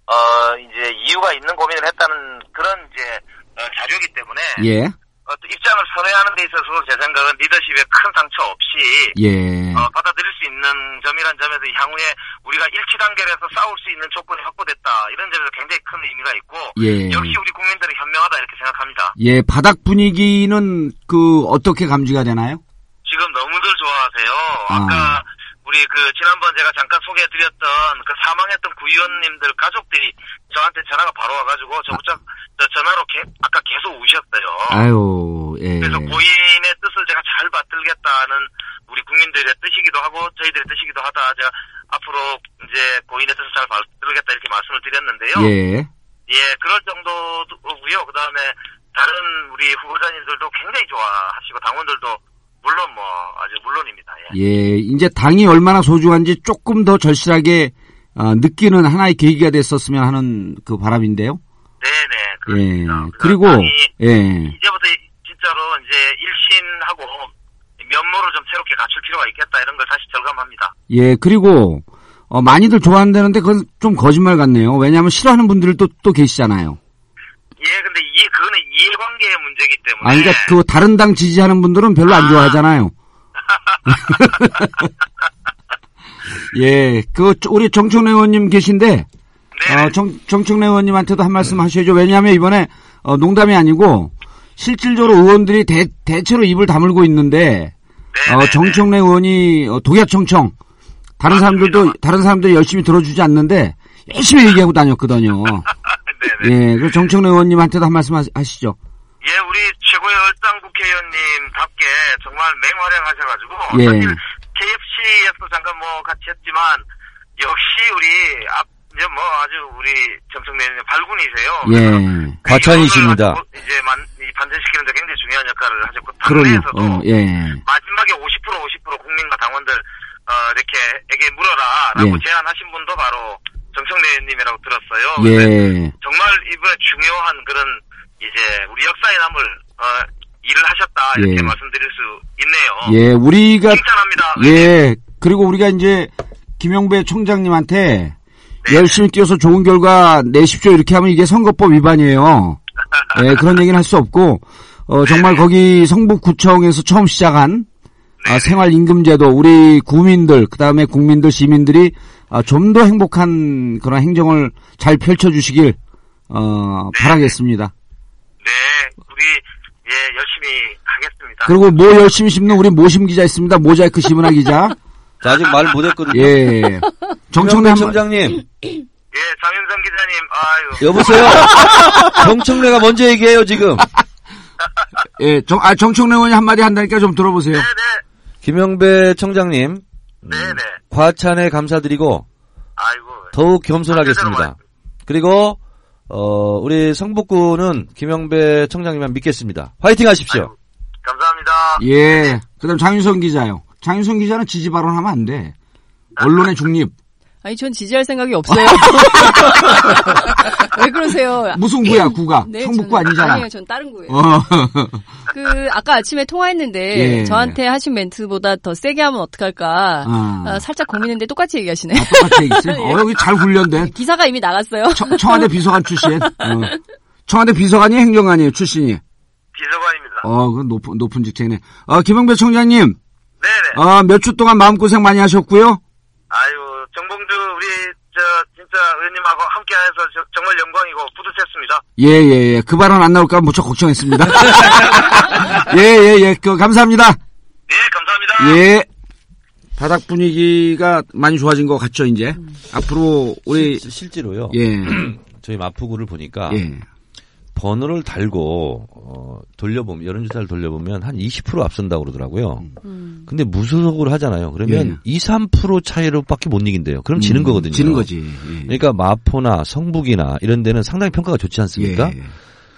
어 이제 이유가 있는 고민을 했다는 그런 이제 어, 자료이기 때문에 예, 어, 또 입장을 선회하는 데 있어서 제 생각은 리더십에 큰 상처 없이 예, 어, 받아들일 수 있는 점이란 점에서 향후에 우리가 일치 단결해서 싸울 수 있는 조건이 확보됐다 이런 점에서 굉장히 큰 의미가 있고 예, 역시 우리 국민들이 현명하다 이렇게 생각합니다. 예, 바닥 분위기는 그 어떻게 감지가 되나요? 지금 너무들 좋아하세요. 아. 아까 우리 그 지난번 제가 잠깐 소개해드렸던 그 사망했던 구의원님들 가족들이 저한테 전화가 바로 와가지고 저부터 저 전화로 개- 아까 계속 우셨어요. 아유, 예, 그래서 고인의 뜻을 제가 잘 받들겠다는 우리 국민들의 뜻이기도 하고 저희들의 뜻이기도 하다. 제가 앞으로 이제 고인의 뜻을 잘 받들겠다 이렇게 말씀을 드렸는데요. 예, 예, 그럴 정도고요. 그 다음에 다른 우리 후보자님들도 굉장히 좋아하시고 당원들도 물론 뭐 아주 물론입니다. 예. 예, 이제 당이 얼마나 소중한지 조금 더 절실하게 어, 느끼는 하나의 계기가 됐었으면 하는 그 바람인데요. 네네 예, 그렇습니다. 그리고 예, 이제부터 진짜로 이제 일신하고 면모를 좀 새롭게 갖출 필요가 있겠다 이런 걸 다시 절감합니다. 예, 그리고 어, 많이들 좋아한다는데 그건 좀 거짓말 같네요. 왜냐하면 싫어하는 분들이 또, 또 계시잖아요. 예, 근데 이 이해관계의 문제이기 때문에. 아, 그러니까 그 다른 당 지지하는 분들은 별로 안 아. 좋아하잖아요. 예, 그 우리 정청래 의원님 계신데 네. 어, 정, 정청래 의원님한테도 한 말씀 하셔야죠. 왜냐하면 이번에 어, 농담이 아니고 실질적으로 의원들이 대, 대체로 입을 다물고 있는데 네, 어, 네, 정청래 의원이 어, 독야청청 다른 사람들도 다른 사람들이 열심히 들어주지 않는데 열심히 얘기하고 다녔거든요. 네, 네. 예, 그 정청래 의원님한테도 한 말씀 하- 하시죠. 예, 우리 최고의 얼짱 국회의원님답게 정말 맹활약하셔가지고 예. 사실 KFC에서 잠깐 뭐 같이 했지만 역시 우리 앞 이제 뭐 아주 우리 정청래 의원님 발군이세요. 예, 그 과찬이십니다. 이제 만, 이 반전시키는데 굉장히 중요한 역할을 하셨고. 당내에서도 어, 예, 마지막에 50% 50% 국민과 당원들 어, 이렇게 에게 물어라라고 예. 제안하신 분도 바로 정청래 의원님이라고 들었어요. 예, 정말 이번에 중요한 그런 이제 우리 역사에 남을 어, 일을 하셨다 이렇게 예. 말씀드릴 수 있네요. 예, 우리가 칭찬합니다. 예, 그리고 우리가 이제 김영배 총장님한테 네. 열심히 뛰어서 좋은 결과 내십시오 이렇게 하면 이게 선거법 위반이에요. 예, 그런 얘기는 할 수 없고 어, 정말 거기 성북구청에서 처음 시작한 아, 생활임금제도 우리 구민들 그다음에 국민들 시민들이 아, 좀 더 행복한 그런 행정을 잘 펼쳐주시길 어, 바라겠습니다. 네, 우리 예 열심히 하겠습니다. 그리고 뭐 열심히 심는 우리 모심 기자 있습니다. 모자이크 시문화 기자. 자, 아직 말 못했거든요. 예. 정청래 한 청장님 예, 장윤성 기자님, 아유. 여보세요. 정청래가 먼저 얘기해요 지금. 예, 정, 아, 정청래 의원이 한마디 한다니까 좀 들어보세요. 네네, 김영배 청장님 네네. 과찬에 감사드리고 아이고. 더욱 겸손하겠습니다. 그리고 어 우리 성북구는 김영배 청장님만 믿겠습니다. 화이팅 하십시오. 감사합니다. 예. 그 다음 장윤성 기자요. 장윤성 기자는 지지 발언하면 안 돼. 언론의 중립. 아니, 전 지지할 생각이 없어요. 왜 그러세요? 무슨 구야, 구가? 네, 성북구 저는- 아니잖아. 아니에요, 전 다른 구예요. 어. 그 아까 아침에 통화했는데 예. 저한테 하신 멘트보다 더 세게 하면 어떡할까 아. 아, 살짝 고민했는데 똑같이 얘기하시네. 똑같이 얘기했어요. 어, 여기 잘 훈련된. 기사가 이미 나갔어요. 청, 청와대 비서관 출신. 어. 청와대 비서관이 행정관이에요, 출신이. 비서관입니다. 어, 그 높은, 높은 직책이네. 어, 김영배 청장님. 네네. 어, 몇 주 동안 마음고생 많이 하셨고요. 아유, 저 진짜 의원님하고 함께해서 저- 정말 영광이고 뿌듯했습니다. 예, 예, 예. 그 발언 안 나올까 무척 걱정했습니다. 예, 예, 예. 그, 감사합니다. 네, 감사합니다. 예. 바닥 분위기가 많이 좋아진 것 같죠, 이제. 앞으로 우리, 실- 실제로요. 예, 저희 마포구를 보니까 예. 번호를 달고 어, 돌려보면 여론조사를 돌려보면 한 20% 앞선다고 그러더라고요. 음. 근데 무소속으로 하잖아요. 그러면 예. 2, 3% 차이로밖에 못 이긴대요. 그럼 지는 음, 거거든요. 지는 거지. 예. 그러니까 마포나 성북이나 이런 데는 상당히 평가가 좋지 않습니까? 예.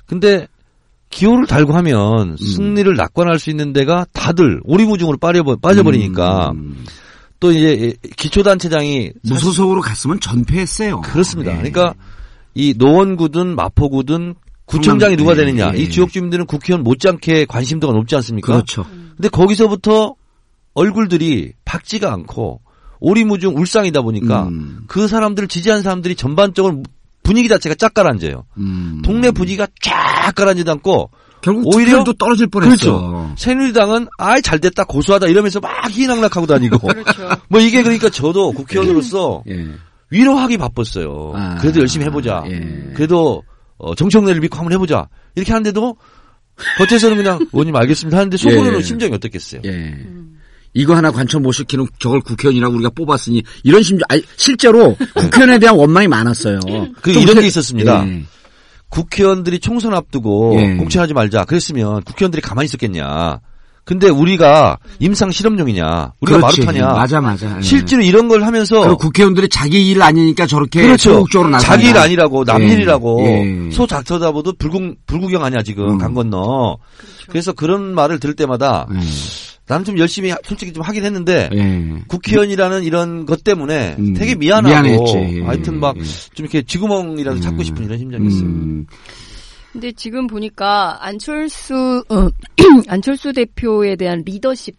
근데 기호를 달고 하면 승리를 낙관할 수 있는 데가 다들 오리무중으로 빠져 빠져버리니까 음, 또 이제 기초단체장이 무소속으로 갔으면 전패했어요. 그렇습니다. 예. 그러니까 이 노원구든 마포구든 구청장이 누가 예, 되느냐 예. 이 지역 주민들은 국회의원 못지않게 관심도가 높지 않습니까? 그렇죠. 근데 거기서부터 얼굴들이 밝지가 않고 오리무중 울상이다 보니까 음. 그 사람들을 지지한 사람들이 전반적으로 분위기 자체가 쫙 가라앉아요. 음. 동네 분위기가 쫙 가라앉지도 않고 결국 오히려- 투표율도 떨어질 뻔했어. 그렇죠. 새누리당은 아이 잘됐다 고소하다 이러면서 막 희낙락하고 다니고 그렇죠. 뭐 이게 그러니까 저도 국회의원으로서 예. 위로하기 바빴어요. 아, 그래도 열심히 해보자. 예. 그래도 어, 정청래를 믿고 한번 해보자. 이렇게 하는데도 겉에서는 그냥 의원님 알겠습니다 하는데 속으로는 예. 심정이 어떻겠어요? 예. 이거 하나 관철 못 시키는 저걸 국회의원이라고 우리가 뽑았으니 이런 심정 아니 실제로 국회의원에 대한 원망이 많았어요. 그좀 이런 세- 게 있었습니다. 예. 국회의원들이 총선 앞두고 예. 공천하지 말자. 그랬으면 국회의원들이 가만히 있었겠냐. 근데 우리가 임상 실험용이냐. 우리가 그렇지. 마루타냐. 맞아 맞아. 예. 실제로 이런 걸 하면서 국회의원들이 자기 일 아니니까 저렇게 그렇죠. 나서 자기 일 아니라고 남 예. 일이라고 예. 소 작쳐다보도 불구, 불구경 아니야 지금 음. 강 건너. 그래서 그런 말을 들을 때마다 예. 나는 좀 열심히 하- 솔직히 좀 하긴 했는데 예. 국회의원이라는 이런 것 때문에 음. 되게 미안하고 미안했지. 예. 하여튼 막 예. 좀 이렇게 쥐구멍이라도 찾고 싶은 이런 심정이었어요. 음. 근데 지금 보니까 안철수 어, 안철수 대표에 대한 리더십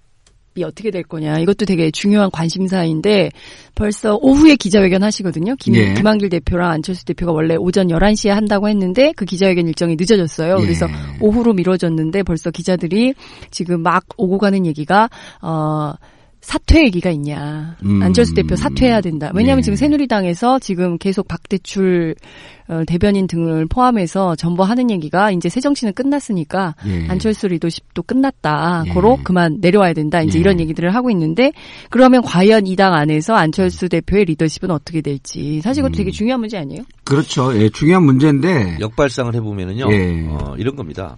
이 어떻게 될 거냐 이것도 되게 중요한 관심사인데 벌써 오후에 기자회견 하시거든요. 김, 예. 김한길 대표랑 안철수 대표가 원래 오전 11시에 한다고 했는데 그 기자회견 일정이 늦어졌어요. 예. 그래서 오후로 미뤄졌는데 벌써 기자들이 지금 막 오고 가는 얘기가 어 사퇴 얘기가 있냐. 음. 안철수 대표 사퇴해야 된다. 왜냐하면 예. 지금 새누리당에서 지금 계속 박대출 어, 대변인 등을 포함해서 전부하는 얘기가 이제 새정치는 끝났으니까 예. 안철수 리더십도 끝났다. 예. 고로 그만 내려와야 된다. 이제 예. 이런 얘기들을 하고 있는데 그러면 과연 이 당 안에서 안철수 대표의 리더십은 어떻게 될지 사실 음. 이것도 되게 중요한 문제 아니에요? 그렇죠. 예, 중요한 문제인데 역발상을 해보면은요, 예. 어, 이런 겁니다.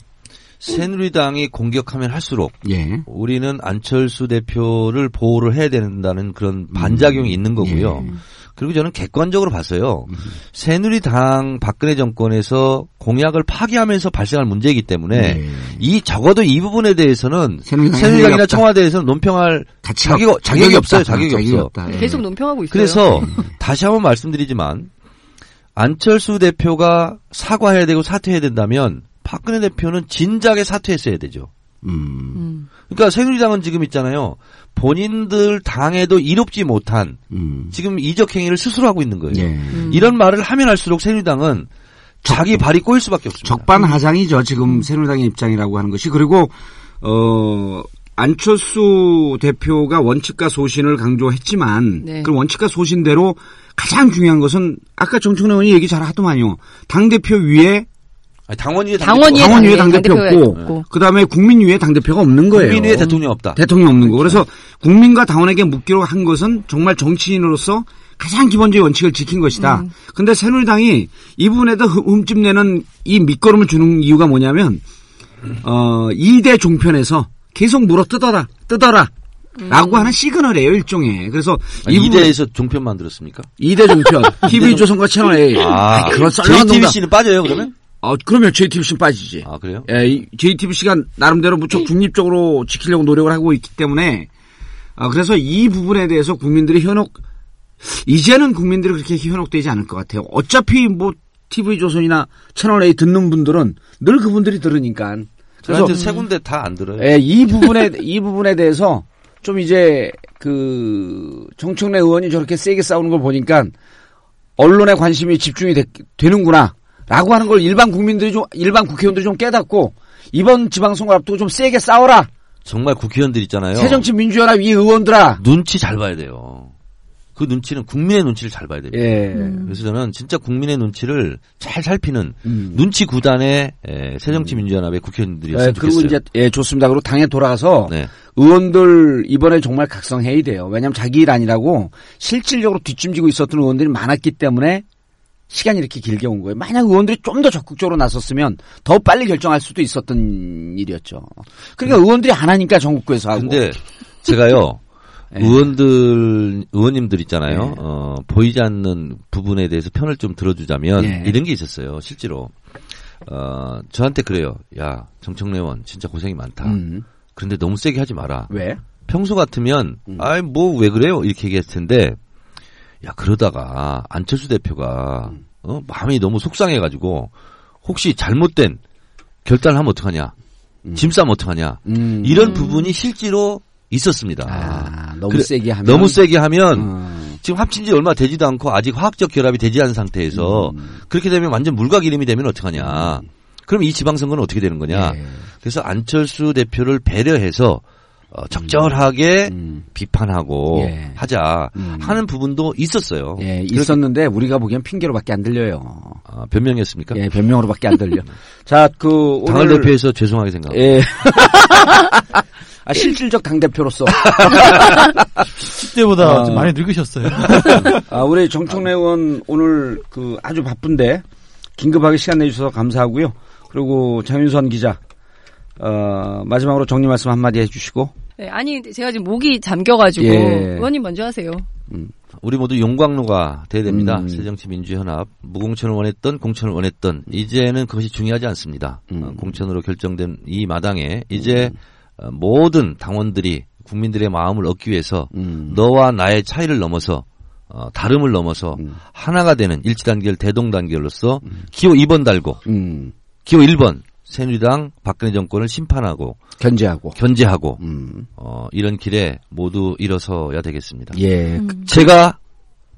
새누리당이 공격하면 할수록 예. 우리는 안철수 대표를 보호를 해야 된다는 그런 반작용이 있는 거고요. 예. 그리고 저는 객관적으로 봤어요. 음. 새누리당 박근혜 정권에서 공약을 파기하면서 발생할 문제이기 때문에 예. 이 적어도 이 부분에 대해서는 새누리당이 새누리당이나 없다. 청와대에서는 논평할 자기가 없- 자격이 없어요. 없다. 자격이, 없어. 없다. 예. 계속 논평하고 있어요. 그래서 다시 한번 말씀드리지만 안철수 대표가 사과해야 되고 사퇴해야 된다면 박근혜 대표는 진작에 사퇴했어야 되죠. 음. 음. 그러니까 새누리당은 지금 있잖아요. 본인들 당에도 이롭지 못한 음. 지금 이적 행위를 스스로 하고 있는 거예요. 예. 음. 이런 말을 하면 할수록 새누리당은 자기 발이 꼬일 수밖에 없습니다. 적반하장이죠. 지금 새누리당의 입장이라고 하는 것이 그리고 어 안철수 대표가 원칙과 소신을 강조했지만 네. 그 원칙과 소신대로 가장 중요한 것은 아까 정청래 의원이 얘기 잘 하더만요. 당 대표 위에 당원 위에 당원 위에 당원 위에 당대- 당대표 당대표가 없고, 있고. 그 다음에 국민 위에 당대표가 없는 거예요. 국민 위에 대통령 없다. 대통령 없는 거. 그래서 국민과 당원에게 묻기로 한 것은 정말 정치인으로서 가장 기본적인 원칙을 지킨 것이다. 음. 근데 새누리당이 이 부분에도 흠- 흠집 내는 이 밑거름을 주는 이유가 뭐냐면, 어, 2대 종편에서 계속 물어 뜯어라, 뜯어라. 라고 하는 시그널이에요, 일종의. 그래서 아니, 이 부분- 이대에서 종편 만들었습니까? 2대 종편, TV조선과 채널A. 아, 그런 썰렁한. JTBC는 빠져요, 그러면? 어, 그러면 JTBC는 빠지지. 아, 그래요? 예, 이 JTBC가 나름대로 무척 중립적으로 지키려고 노력을 하고 있기 때문에, 아, 그래서 이 부분에 대해서 국민들이 현혹, 이제는 국민들이 그렇게 현혹되지 않을 것 같아요. 어차피 뭐, TV조선이나 채널A 듣는 분들은 늘 그분들이 들으니까. 그래서, 세 군데 다 안 들어요. 예, 이 부분에, 이 부분에 대해서 좀 이제, 그, 정청래 의원이 저렇게 세게 싸우는 걸 보니까, 언론에 관심이 집중이 되, 는구나 라고 하는 걸 일반 국민들이 좀, 일반 국회의원들이 좀 깨닫고, 이번 지방선거 앞두고 좀 세게 싸워라! 정말 국회의원들 있잖아요. 새정치민주연합 이 의원들아! 눈치 잘 봐야 돼요. 그 눈치는 국민의 눈치를 잘 봐야 돼요. 예. 그래서 저는 진짜 국민의 눈치를 잘 살피는 음. 눈치 구단의 에, 새정치민주연합의 예, 국회의원들이었으면 그리고 좋겠어요. 이제, 예, 좋습니다. 그리고 당에 돌아가서, 네. 의원들 이번에 정말 각성해야 돼요. 왜냐하면 자기 일 아니라고 실질적으로 뒷짐지고 있었던 의원들이 많았기 때문에 시간이 이렇게 길게 온 거예요. 만약 의원들이 좀 더 적극적으로 나섰으면 더 빨리 결정할 수도 있었던 일이었죠. 그러니까 의원들이 안 하니까 전국구에서 하고. 근데 제가요 예. 의원들 의원님들 있잖아요. 예. 어, 보이지 않는 부분에 대해서 편을 좀 들어주자면 예. 이런 게 있었어요. 실제로 어, 저한테 그래요. 야 정청래 의원 진짜 고생이 많다. 음, 그런데 너무 세게 하지 마라. 왜? 평소 같으면 음. 아이 뭐 왜 그래요 이렇게 얘기했을 텐데 야 그러다가 안철수 대표가 음. 어, 마음이 너무 속상해가지고 혹시 잘못된 결단을 하면 어떡하냐 짐 싸면 어떡하냐 음. 이런 부분이 실제로 있었습니다. 아, 너무 그래, 세게 하면. 너무 세게 하면 음. 지금 합친 지 얼마 되지도 않고 아직 화학적 결합이 되지 않은 상태에서 음. 그렇게 되면 완전 물과 기름이 되면 어떡하냐. 그럼 이 지방선거는 어떻게 되는 거냐. 예. 그래서 안철수 대표를 배려해서 어, 적절하게 음. 비판하고 예. 하자 음. 하는 부분도 있었어요. 예, 있었는데 우리가 보기엔 핑계로밖에 안 들려요. 아, 변명이었습니까? 예, 변명으로밖에 안 들려. 자, 그 당을 오늘 대표해서 죄송하게 생각합니다. 예. 아, 실질적 당대표로서. 10대보다 아. 좀 많이 늙으셨어요. 아, 우리 정청래 의원 오늘 그 아주 바쁜데 긴급하게 시간 내주셔서 감사하고요. 그리고 장윤선 기자, 어, 마지막으로 정리 말씀 한마디 해주시고. 네, 아니 제가 지금 목이 잠겨가지고 예. 의원님 먼저 하세요. 우리 모두 용광로가 돼야 됩니다. 음. 새정치 민주연합 무공천을 원했던 공천을 원했던 이제는 그것이 중요하지 않습니다. 음. 어, 공천으로 결정된 이 마당에 이제 어, 모든 당원들이 국민들의 마음을 얻기 위해서 음. 너와 나의 차이를 넘어서 어, 다름을 넘어서 음. 하나가 되는 일치단결 대동단결로서 기호 2번 달고 음, 기호 1번 새누리당 박근혜 정권을 심판하고 견제하고. 견제하고 음, 어, 이런 길에 모두 일어서야 되겠습니다. 예. 제가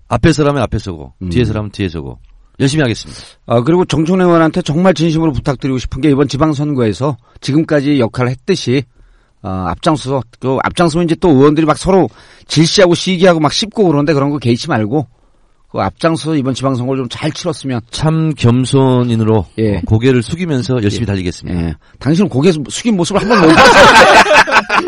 앞에 서라면 앞에 서고 음. 뒤에 서라면 뒤에 서고 열심히 하겠습니다. 아, 그리고 정청래 의원한테 정말 진심으로 부탁드리고 싶은 게 이번 지방선거에서 지금까지 역할을 했듯이 어, 앞장서서 그 앞장서면 이제 또 의원들이 막 서로 질시하고 시기하고 막 씹고 그러는데 그런 거 개의치 말고 그 앞장서서 이번 지방선거를 좀 잘 치렀으면 참 겸손인으로 예. 어, 고개를 숙이면서 열심히 달리겠습니다. 예. 당신은 고개 숙인 모습을 한번못 봤어요.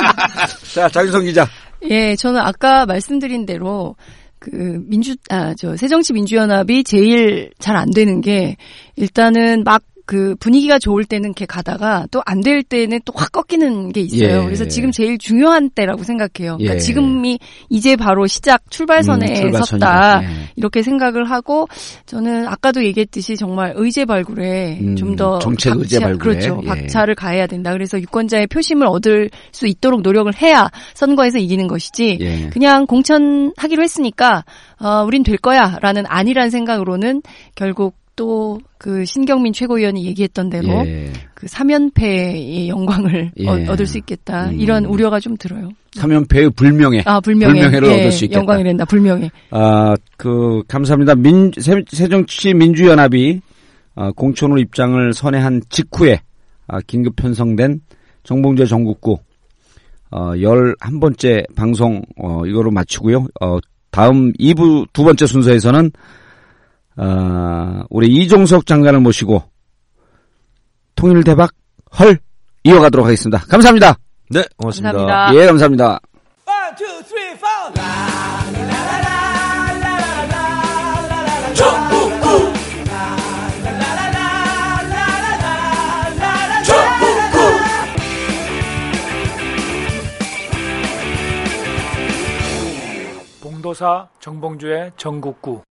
자, 장윤성 기자. 예, 저는 아까 말씀드린 대로 그 민주 아 저 새정치 민주연합이 제일 잘 안 되는 게 일단은 막 그 분위기가 좋을 때는 이렇게 가다가 또 안 될 때는 또 확 꺾이는 게 있어요. 예. 그래서 지금 제일 중요한 때라고 생각해요. 그러니까 예. 지금이 이제 바로 시작 출발선에 음. 섰다. 예. 이렇게 생각을 하고 저는 아까도 얘기했듯이 정말 의제 발굴에 음, 좀더 정책 의제 발굴에. 그렇죠. 예. 박차를 가해야 된다. 그래서 유권자의 표심을 얻을 수 있도록 노력을 해야 선거에서 이기는 것이지. 예. 그냥 공천하기로 했으니까 어 우린 될 거야라는 아니란 생각으로는 결국 또 그 신경민 최고위원이 얘기했던 대로 예. 그 사면패의 영광을 예. 어- 얻을 수 있겠다. 음. 이런 우려가 좀 들어요. 사면패의 불명예. 아 불명예, 불명예를 예, 얻을 수 있겠다. 영광이 된다. 불명예. 아, 그, 감사합니다. 민, 새, 새정치 민주연합이, 아, 공천으로 입장을 선회한 직후에, 아, 긴급 편성된 정봉재 전국구, 어, 11번째 방송, 어, 이거로 마치고요. 어, 다음 2부 두 번째 순서에서는, 어, 우리 이종석 장관을 모시고 통일 대박 헐 이어가도록 하겠습니다. 감사합니다. 네, 고맙습니다. 감사합니다. 예, 감사합니다. 봉도사 정봉주의 정국구